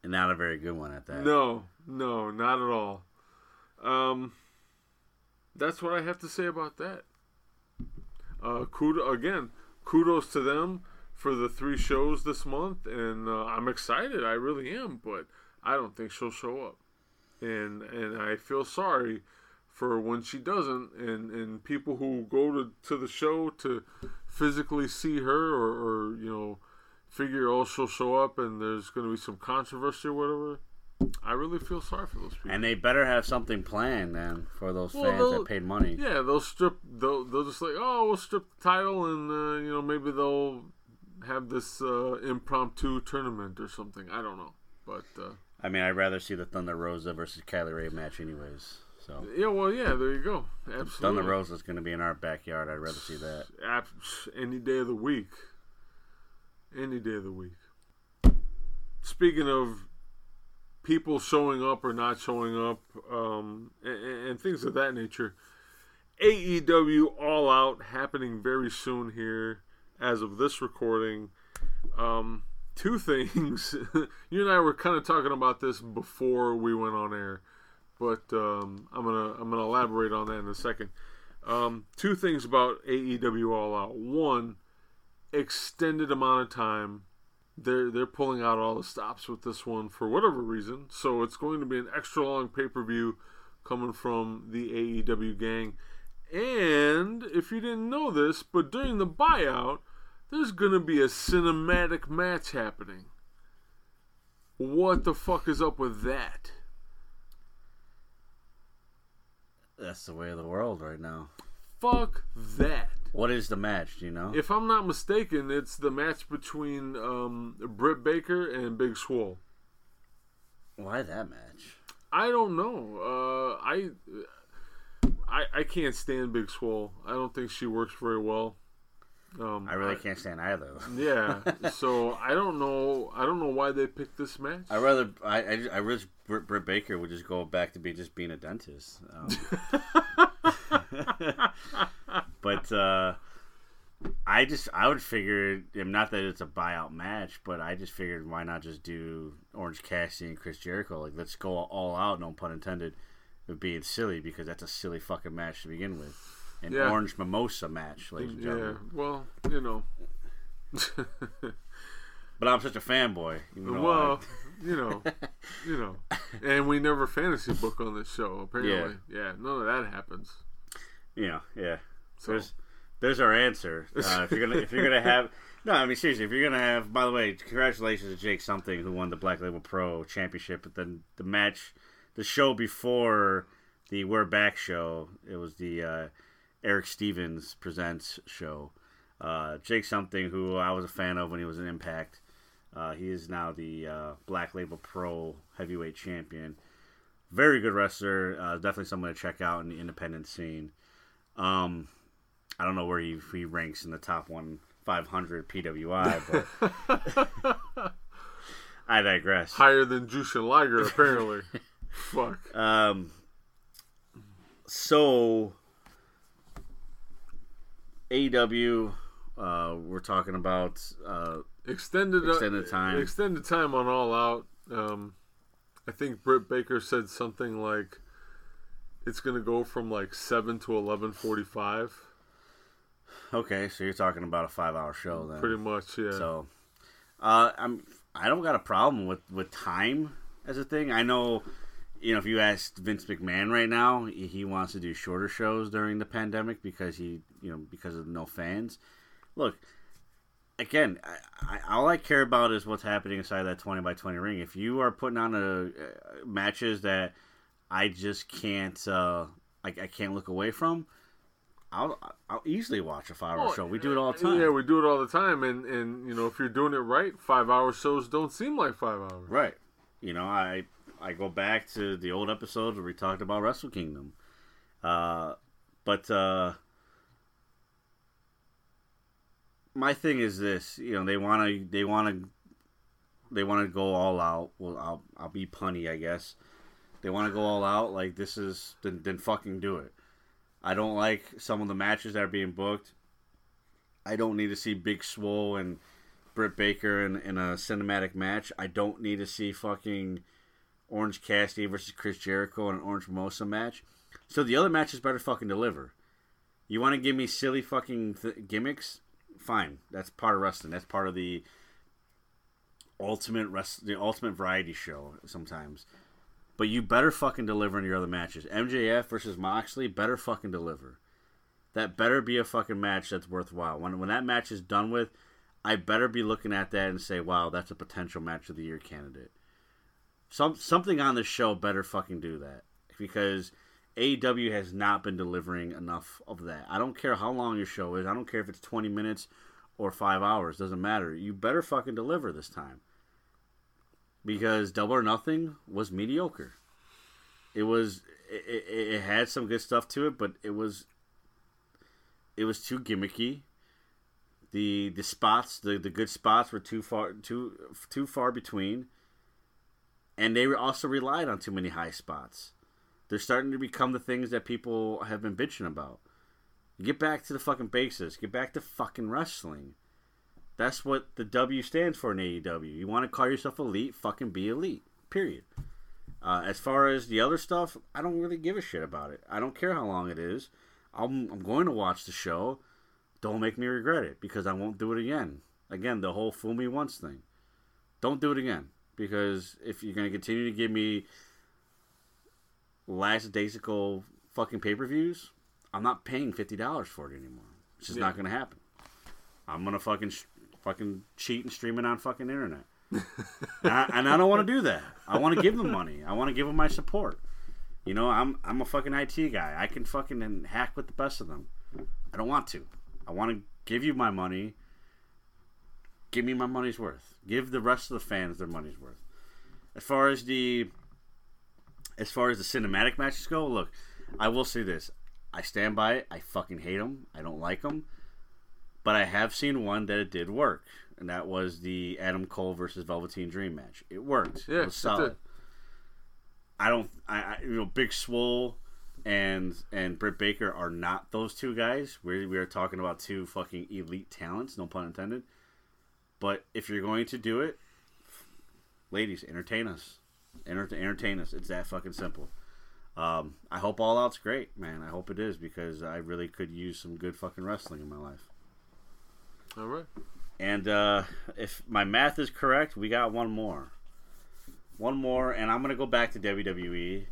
and not a very good one at that. No, no, not at all. Um, that's what I have to say about that. Uh, again. kudos to them for the three shows this month, and uh, I'm excited. I really am, but I don't think she'll show up, and and I feel sorry for when she doesn't, and and people who go to to the show to physically see her or, or you know figure oh she'll show up and there's going to be some controversy or whatever. I really feel sorry for those people. And they better have something planned then for those Well, fans that paid money. Yeah, they'll strip. They'll they'll just like, oh, we'll strip the title, and uh, you know maybe they'll have this uh, impromptu tournament or something. I don't know, but uh, I mean, I'd rather see the Thunder Rosa versus Kylie Rae match, anyways. So yeah, well, yeah, there you go. Absolutely, Thunder is going to be in our backyard. I'd rather see that. Any day of the week. Any day of the week. Speaking of people showing up or not showing up, um, and, and things of that nature, AEW All Out happening very soon here as of this recording. Um, two things. you and I were kind of talking about this before we went on air, but um, I'm gonna I'm gonna elaborate on that in a second. Um, two things about AEW All Out. One, extended amount of time. They're they're pulling out all the stops with this one for whatever reason. So it's going to be an extra long pay per view coming from the AEW gang. And if you didn't know this, but during the buyout, there's going to be a cinematic match happening. What the fuck is up with that? That's the way of the world right now. Fuck that. What is the match? Do you know? If I'm not mistaken, it's the match between um, Britt Baker and Big Swole. Why that match? I don't know. Uh, I, I I can't stand Big Swole. I don't think she works very well. Um, I really can't stand either. Yeah. so I don't know. I don't know why they picked this match. I rather I I, I wish Britt, Britt Baker would just go back to be just being a dentist. Um, but uh, I just I would figure not that it's a buyout match, but I just figured why not just do Orange Cassidy and Chris Jericho? Like let's go all out, no pun intended, of being silly because that's a silly fucking match to begin with. An Yeah. orange mimosa match, ladies and gentlemen. yeah. Well, you know. But I'm such a fanboy. well, I- you know, you know, and we never fantasy book on this show. Apparently, yeah, none of that happens. You know, yeah. So- There's there's our answer. Uh, if you're gonna if you're gonna have no, I mean seriously, if you're gonna have by the way, congratulations to Jake Something who won the Black Label Pro Championship. But then the match, the show before the We're Back show, it was the uh, Eric Stevens presents show. Uh, Jake Something, who I was a fan of when he was in Impact. Uh, he is now the uh, Black Label Pro Heavyweight Champion. Very good wrestler. Uh, definitely someone to check out in the independent scene. Um, I don't know where he, he ranks in the top one 500 PWI, but I digress. Higher than Jushin Liger, apparently. Fuck. Um, so AEW, uh, we're talking about uh, Extended uh, Extended time. Extended time on All Out. Um, I think Britt Baker said something like it's going to go from like seven to eleven forty-five. okay, so you're talking about a five hour show then. Pretty much, yeah. So, uh, I'm I don't got a problem with with time as a thing. I know, you know, if you ask Vince McMahon right now, he, wants to do shorter shows during the pandemic because he, you know, because of no fans. Look, again, I, I, all I care about is what's happening inside that twenty by twenty ring. If you are putting on a, uh matches that I just can't, uh, I, I can't look away from. I'll I'll easily watch a five hour Oh, show. We do it all the time. Yeah, we do it all the time, and and you know if you're doing it right, five-hour shows don't seem like five hours. Right. You know, I I go back to the old episodes where we talked about Wrestle Kingdom. Uh, but uh, my thing is this, you know, they want to they want to they want to go all out. Well, I'll I'll be punny, I guess. They want to go all out like this is then then fucking do it. I don't like some of the matches that are being booked. I don't need to see Big Swole and Britt Baker in, in a cinematic match. I don't need to see fucking Orange Cassidy versus Chris Jericho in an Orange Mimosa match. So the other matches better fucking deliver. You want to give me silly fucking th- gimmicks? fine. That's part of wrestling. That's part of the ultimate rest, the ultimate variety show. Sometimes, but you better fucking deliver in your other matches. MJF versus Moxley better fucking deliver. That better be a fucking match that's worthwhile. When when that match is done with, I better be looking at that and say, wow, that's a potential match of the year candidate. Some something on this show better fucking do that because AEW has not been delivering enough of that. I don't care how long your show is. I don't care if it's 20 minutes or 5 hours, doesn't matter. You better fucking deliver this time. Because Double or Nothing was mediocre. It was it, it, it had some good stuff to it, but it was it was too gimmicky. The the spots, the, the good spots were too far too too far between. And they also relied on too many high spots. They're starting to become the things that people have been bitching about. Get back to the fucking basics. Get back to fucking wrestling. That's what the W stands for in AEW. You want to call yourself elite, fucking be elite. Period. Uh, as far as the other stuff, I don't really give a shit about it. I don't care how long it is. I'm, I'm going to watch the show. Don't make me regret it because I won't do it again. Again, the whole fool me once thing. Don't do it again because if you're going to continue to give me lackadaisical fucking pay per views, I'm not paying fifty dollars for it anymore. It's just Yeah. not gonna happen. I'm gonna fucking sh- fucking cheat and stream it on fucking internet, and, I, and I don't want to do that. I want to give them money. I want to give them my support. You know, I'm I'm a fucking IT guy. I can fucking hack with the best of them. I don't want to. I want to give you my money. Give me my money's worth. Give the rest of the fans their money's worth. As far as the as far as the cinematic matches go, look, I will say this: I stand by it. I fucking hate them. I don't like them. But I have seen one that it did work, and that was the Adam Cole versus Velveteen Dream match. It worked. Yeah, it was solid. did. I don't. I, I you know Big Swole and and Britt Baker are not those two guys. We we are talking about two fucking elite talents, no pun intended. But if you're going to do it, ladies, entertain us. Enter- entertain us. It's that fucking simple. Um, I hope All Out's great, man. I hope it is because I really could use some good fucking wrestling in my life. All right. And uh, if my math is correct, we got one more. One more, and I'm gonna go back to WWE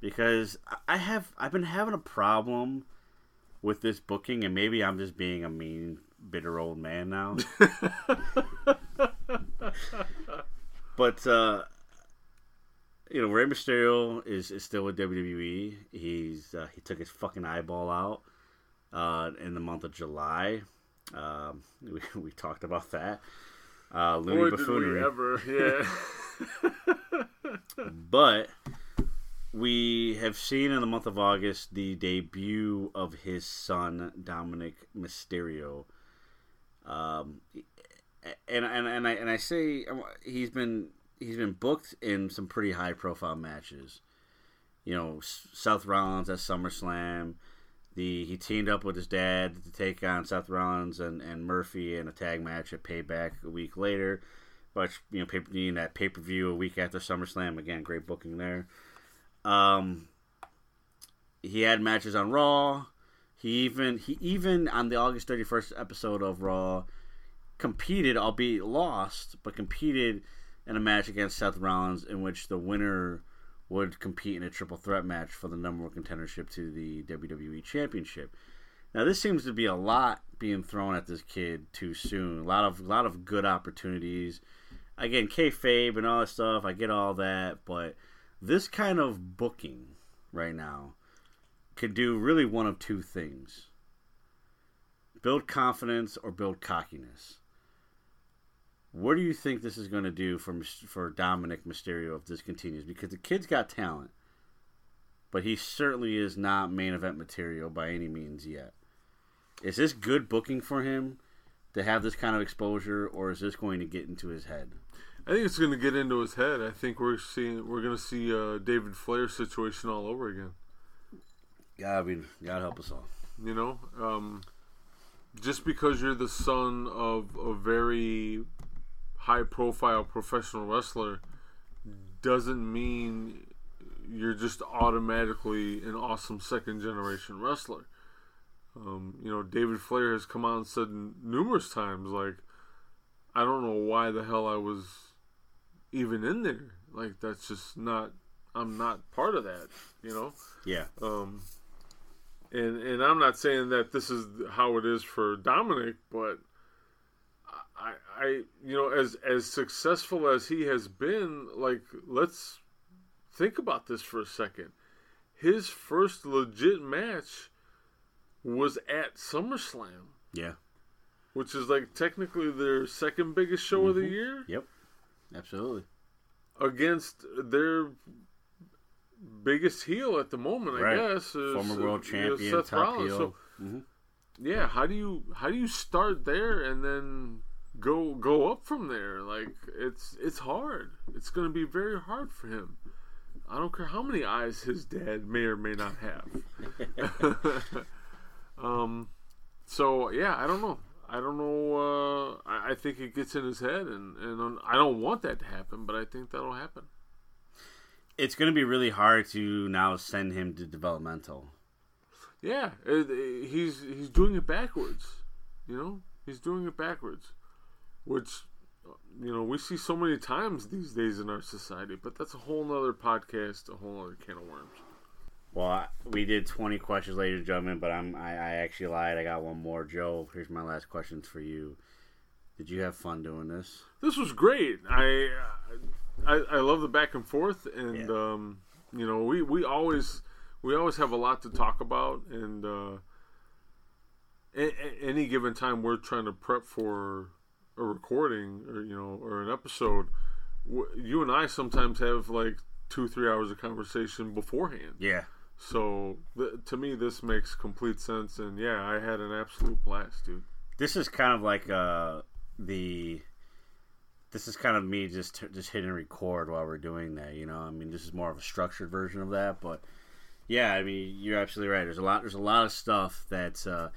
because I- have I've been having a problem with this booking, and maybe I'm just being a mean, bitter old man now. but uh, you know, Rey Mysterio is, is still with WWE. He's uh, he took his fucking eyeball out uh, in the month of July. Um, we, we talked about that. Uh, Looney Or did we ever? Yeah. But we have seen in the month of August the debut of his son Dominic Mysterio. Um, and and and I and I say um, he's been he's been booked in some pretty high profile matches. You know, S- Seth Rollins at SummerSlam. The he teamed up with his dad to take on Seth Rollins and, and Murphy in a tag match at Payback a week later. But you know, pay, in that pay per view a week after SummerSlam again, great booking there. Um, he had matches on Raw. He even he even on the August thirty first episode of Raw competed, albeit lost, but competed in a match against Seth Rollins in which the winner would compete in a triple threat match for the number one contendership to the WWE Championship. Now this seems to be a lot being thrown at this kid too soon. A lot of a lot of good opportunities. Again, kayfabe and all that stuff. I get all that, but this kind of booking right now could do really one of two things: build confidence or build cockiness. What do you think this is going to do for for Dominic Mysterio if this continues? Because the kid's got talent, but he certainly is not main event material by any means yet. Is this good booking for him to have this kind of exposure, or is this going to get into his head? I think it's going to get into his head. I think we're seeing we're going to see uh, David Flair situation all over again. God, mean, God help us all. You know, um, just because you're the son of a very high-profile professional wrestler doesn't mean you're just automatically an awesome second-generation wrestler. Um, you know, David Flair has come out and said numerous times, like, I don't know why the hell I was even in there. Like, that's just not. I'm not part of that. You know. Yeah. Um, and and I'm not saying that this is how it is for Dominic, but I, I you know as as successful as he has been, like let's think about this for a second. His first legit match was at SummerSlam, Yeah. which is like technically their second biggest show of the Mm-hmm. year, Yep. Absolutely. against their biggest heel at the moment, I guess. is, Former world uh, champion, Seth Rollins. heel. So, Mhm. yeah, how do you how do you start there and then go go up from there? Like it's it's hard. It's going to be very hard for him. I don't care how many eyes his dad may or may not have. um, so yeah, I don't know. I don't know. Uh, I, I think it gets in his head, and and I don't want that to happen, but I think that'll happen. It's going to be really hard to now send him to developmental. Yeah, it, it- he's he's doing it backwards. You know, he's doing it backwards, which you know we see so many times these days in our society. But that's a whole nother podcast, a whole other can of worms. Well, I- we did 20 questions, ladies and gentlemen, but I'm I, I actually lied. I got one more. Joe, here's my last questions for you. Did you have fun doing this? This was great. I I, I love the back and forth, and Yeah. um, you know we, we always we always have a lot to talk about, and uh, a, any given time we're trying to prep for a recording or you know or an episode. You and I sometimes have like two three hours of conversation beforehand. Yeah. So th- to me, this makes complete sense, and yeah, I had an absolute blast, dude. This is kind of like uh, the. This is kind of me just just hitting record while we're doing that. You know, I mean, this is more of a structured version of that, but yeah, I mean, you're absolutely right. There's a lot. There's a lot of stuff that uh,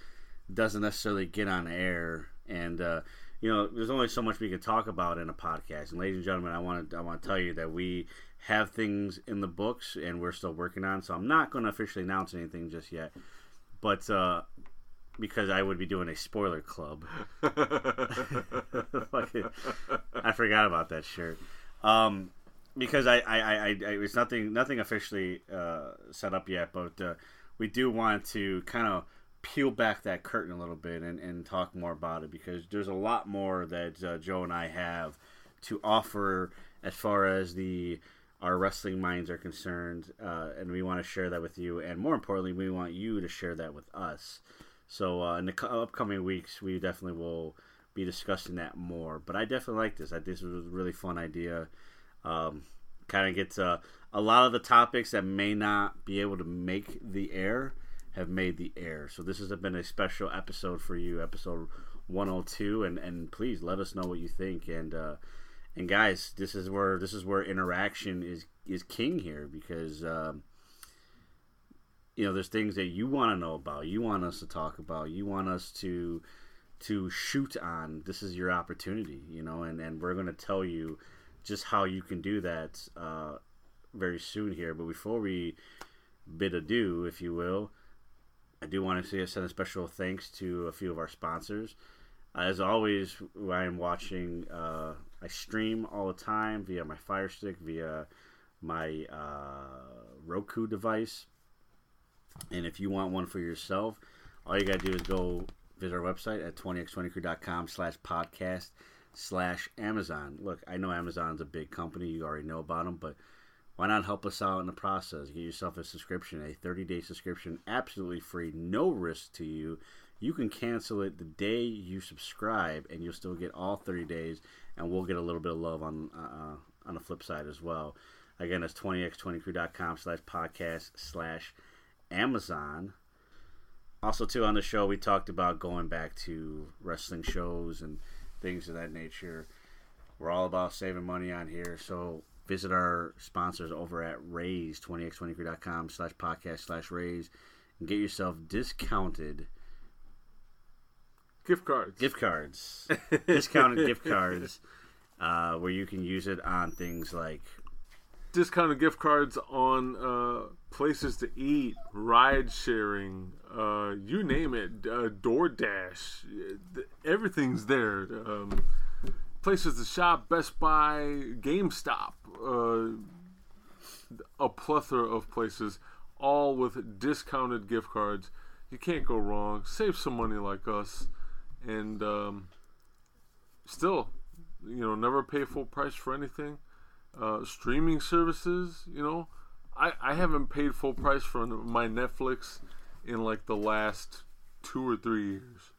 doesn't necessarily get on air, and uh, you know, there's only so much we can talk about in a podcast. And ladies and gentlemen, I want to I want to tell you that we have things in the books, and we're still working on. So I'm not going to officially announce anything just yet, but. Uh, because I would be doing a spoiler club. I forgot about that shirt. Um, because I, I, I, I, it's nothing, nothing officially uh, set up yet, but uh, we do want to kind of peel back that curtain a little bit and, and talk more about it because there's a lot more that uh, Joe and I have to offer as far as the our wrestling minds are concerned, uh, and we want to share that with you, and more importantly, we want you to share that with us. So uh, in the co- upcoming weeks, we definitely will be discussing that more. But I definitely like this. I this was a really fun idea. Um, kind of gets uh, a lot of the topics that may not be able to make the air have made the air. So this has been a special episode for you, episode 102, and and please let us know what you think. And uh, and guys, this is where this is where interaction is is king here because. Um, you know there's things that you want to know about you want us to talk about you want us to to shoot on this is your opportunity you know and and we're going to tell you just how you can do that uh, very soon here but before we bid adieu if you will i do want to say send a special thanks to a few of our sponsors as always i am watching uh, i stream all the time via my fire stick via my uh, roku device and if you want one for yourself, all you got to do is go visit our website at 20x20crew.com slash podcast slash Amazon. Look, I know Amazon's a big company. You already know about them, but why not help us out in the process? Get yourself a subscription, a 30-day subscription, absolutely free, no risk to you. You can cancel it the day you subscribe, and you'll still get all 30 days, and we'll get a little bit of love on uh, on the flip side as well. Again, it's 20x20crew.com slash podcast slash Amazon. Also, too, on the show, we talked about going back to wrestling shows and things of that nature. We're all about saving money on here, so visit our sponsors over at Raise 20x20crew.com slash podcast slash Raise and get yourself discounted Gift cards. gift cards, discounted gift cards, uh, where you can use it on things like discounted gift cards on uh, places to eat, ride sharing, uh, you name it, uh, DoorDash, everything's there. Um, places to shop, Best Buy, GameStop, uh, a plethora of places, all with discounted gift cards. You can't go wrong. Save some money like us, and um, still, you know, never pay full price for anything. Uh, streaming services, you know, I, I haven't paid full price for my Netflix in like the last two or three years.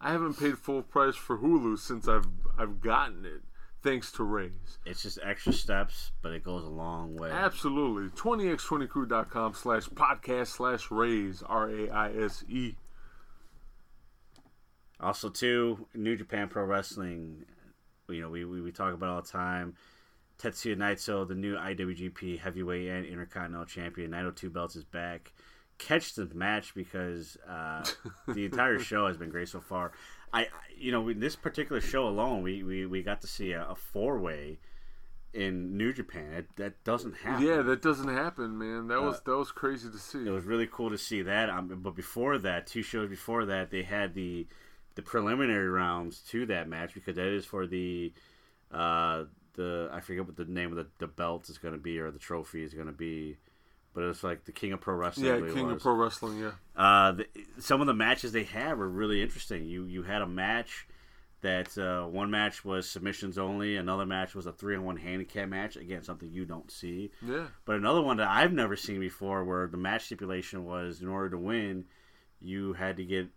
I haven't paid full price for Hulu since I've I've gotten it, thanks to Raise. It's just extra steps, but it goes a long way. Absolutely. 20x20crew.com slash podcast slash Raise, R A I S E. Also, too, New Japan Pro Wrestling, you know, we, we, we talk about all the time. Tetsuya Naito, the new IWGP Heavyweight and Intercontinental Champion, 902 belts is back. Catch the match because uh, the entire show has been great so far. I, you know, in this particular show alone, we, we, we got to see a, a four way in New Japan. It, that doesn't happen. Yeah, that doesn't happen, man. That was Uh, that was crazy to see. It was really cool to see that. Um, but before that, two shows before that, they had the the preliminary rounds to that match because that is for the uh, the I forget what the name of the, the belt is going to be or the trophy is going to be, but it's like the King of Pro Wrestling. Yeah, King of. Pro Wrestling. Yeah. Uh, the, some of the matches they had were really interesting. You you had a match that uh, one match was submissions only, another match was a three on one handicap match. Again, something you don't see. Yeah. But another one that I've never seen before, where the match stipulation was in order to win, you had to get,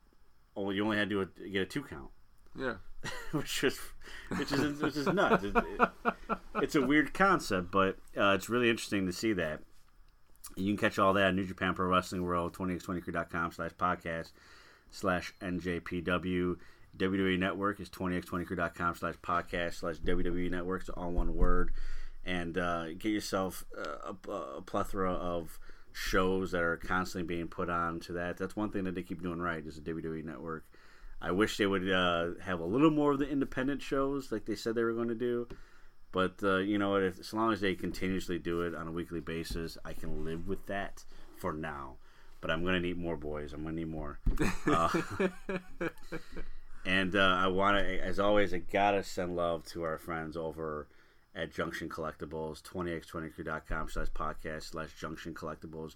oh, you only had to do a, get a two count, Yeah. which is which is which is nuts. It, it- it's a weird concept, but uh, it's really interesting to see that. You can catch all that at New Japan Pro Wrestling World, 20x20crew.com slash podcast slash NJPW. WWE Network is 20x20crew.com slash podcast slash WWE Network. It's all one word. And uh, get yourself uh, a, a plethora of shows that are constantly being put on to that. That's one thing that they keep doing right is the WWE Network. I wish they would uh, have a little more of the independent shows like they said they were going to do. But uh, you know, as long as they continuously do it on a weekly basis, I can live with that for now. But I'm gonna need more boys. I'm gonna need more. Uh, and uh, I want to, as always, I gotta send love to our friends over at Junction Collectibles, 20x20crew.com slash podcast slash Junction Collectibles.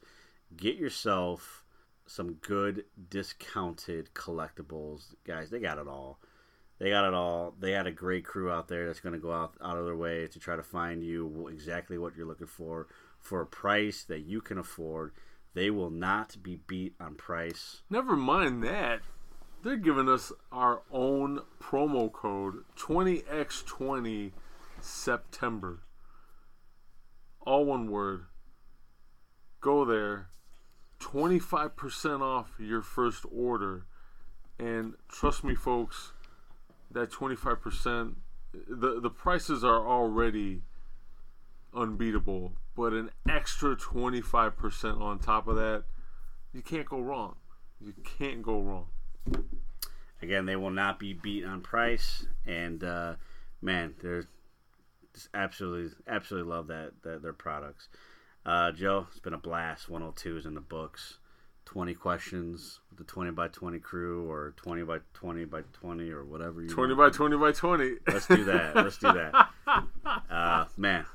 Get yourself some good discounted collectibles, guys. They got it all. They got it all. They had a great crew out there that's going to go out, out of their way to try to find you exactly what you're looking for for a price that you can afford. They will not be beat on price. Never mind that. They're giving us our own promo code 20x20 September. All one word. Go there. 25% off your first order. And trust me, folks, that 25%, the, the prices are already unbeatable. But an extra 25% on top of that, you can't go wrong. You can't go wrong. Again, they will not be beat on price, and uh, man, they're just absolutely, absolutely love that, that their products. Uh, Joe, it's been a blast. 102 is in the books. 20 questions with the 20 by 20 crew, or 20 by 20 by 20, or whatever you 20 want. by 20 by 20. Let's do that. Let's do that. Uh, man,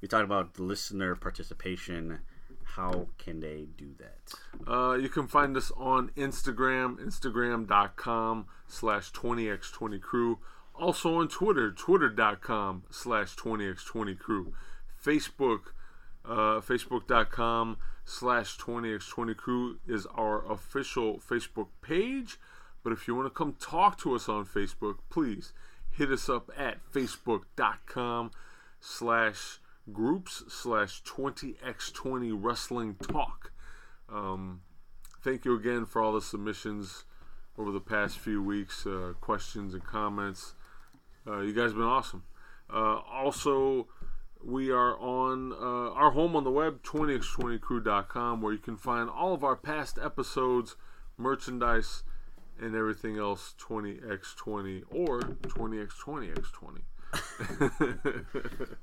we talked about listener participation. How can they do that? Uh, you can find us on Instagram, instagram.com slash 20x20crew. Also on Twitter, twitter.com slash 20x20crew. Facebook, uh, facebook.com slash 20x20crew is our official Facebook page. But if you want to come talk to us on Facebook, please hit us up at facebook.com slash groups slash 20x20 wrestling talk. Um, thank you again for all the submissions over the past few weeks, uh, questions and comments. Uh, you guys have been awesome. Uh, also, we are on uh, our home on the web, 20x20crew.com, where you can find all of our past episodes, merchandise, and everything else 20x20 or 20x20x20.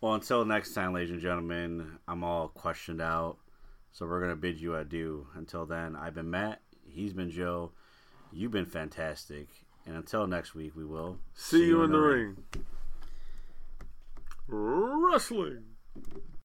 Well, until next time, ladies and gentlemen, I'm all questioned out. So we're going to bid you adieu. Until then, I've been Matt. He's been Joe. You've been fantastic. And until next week, we will See, you in the ring. Wrestling.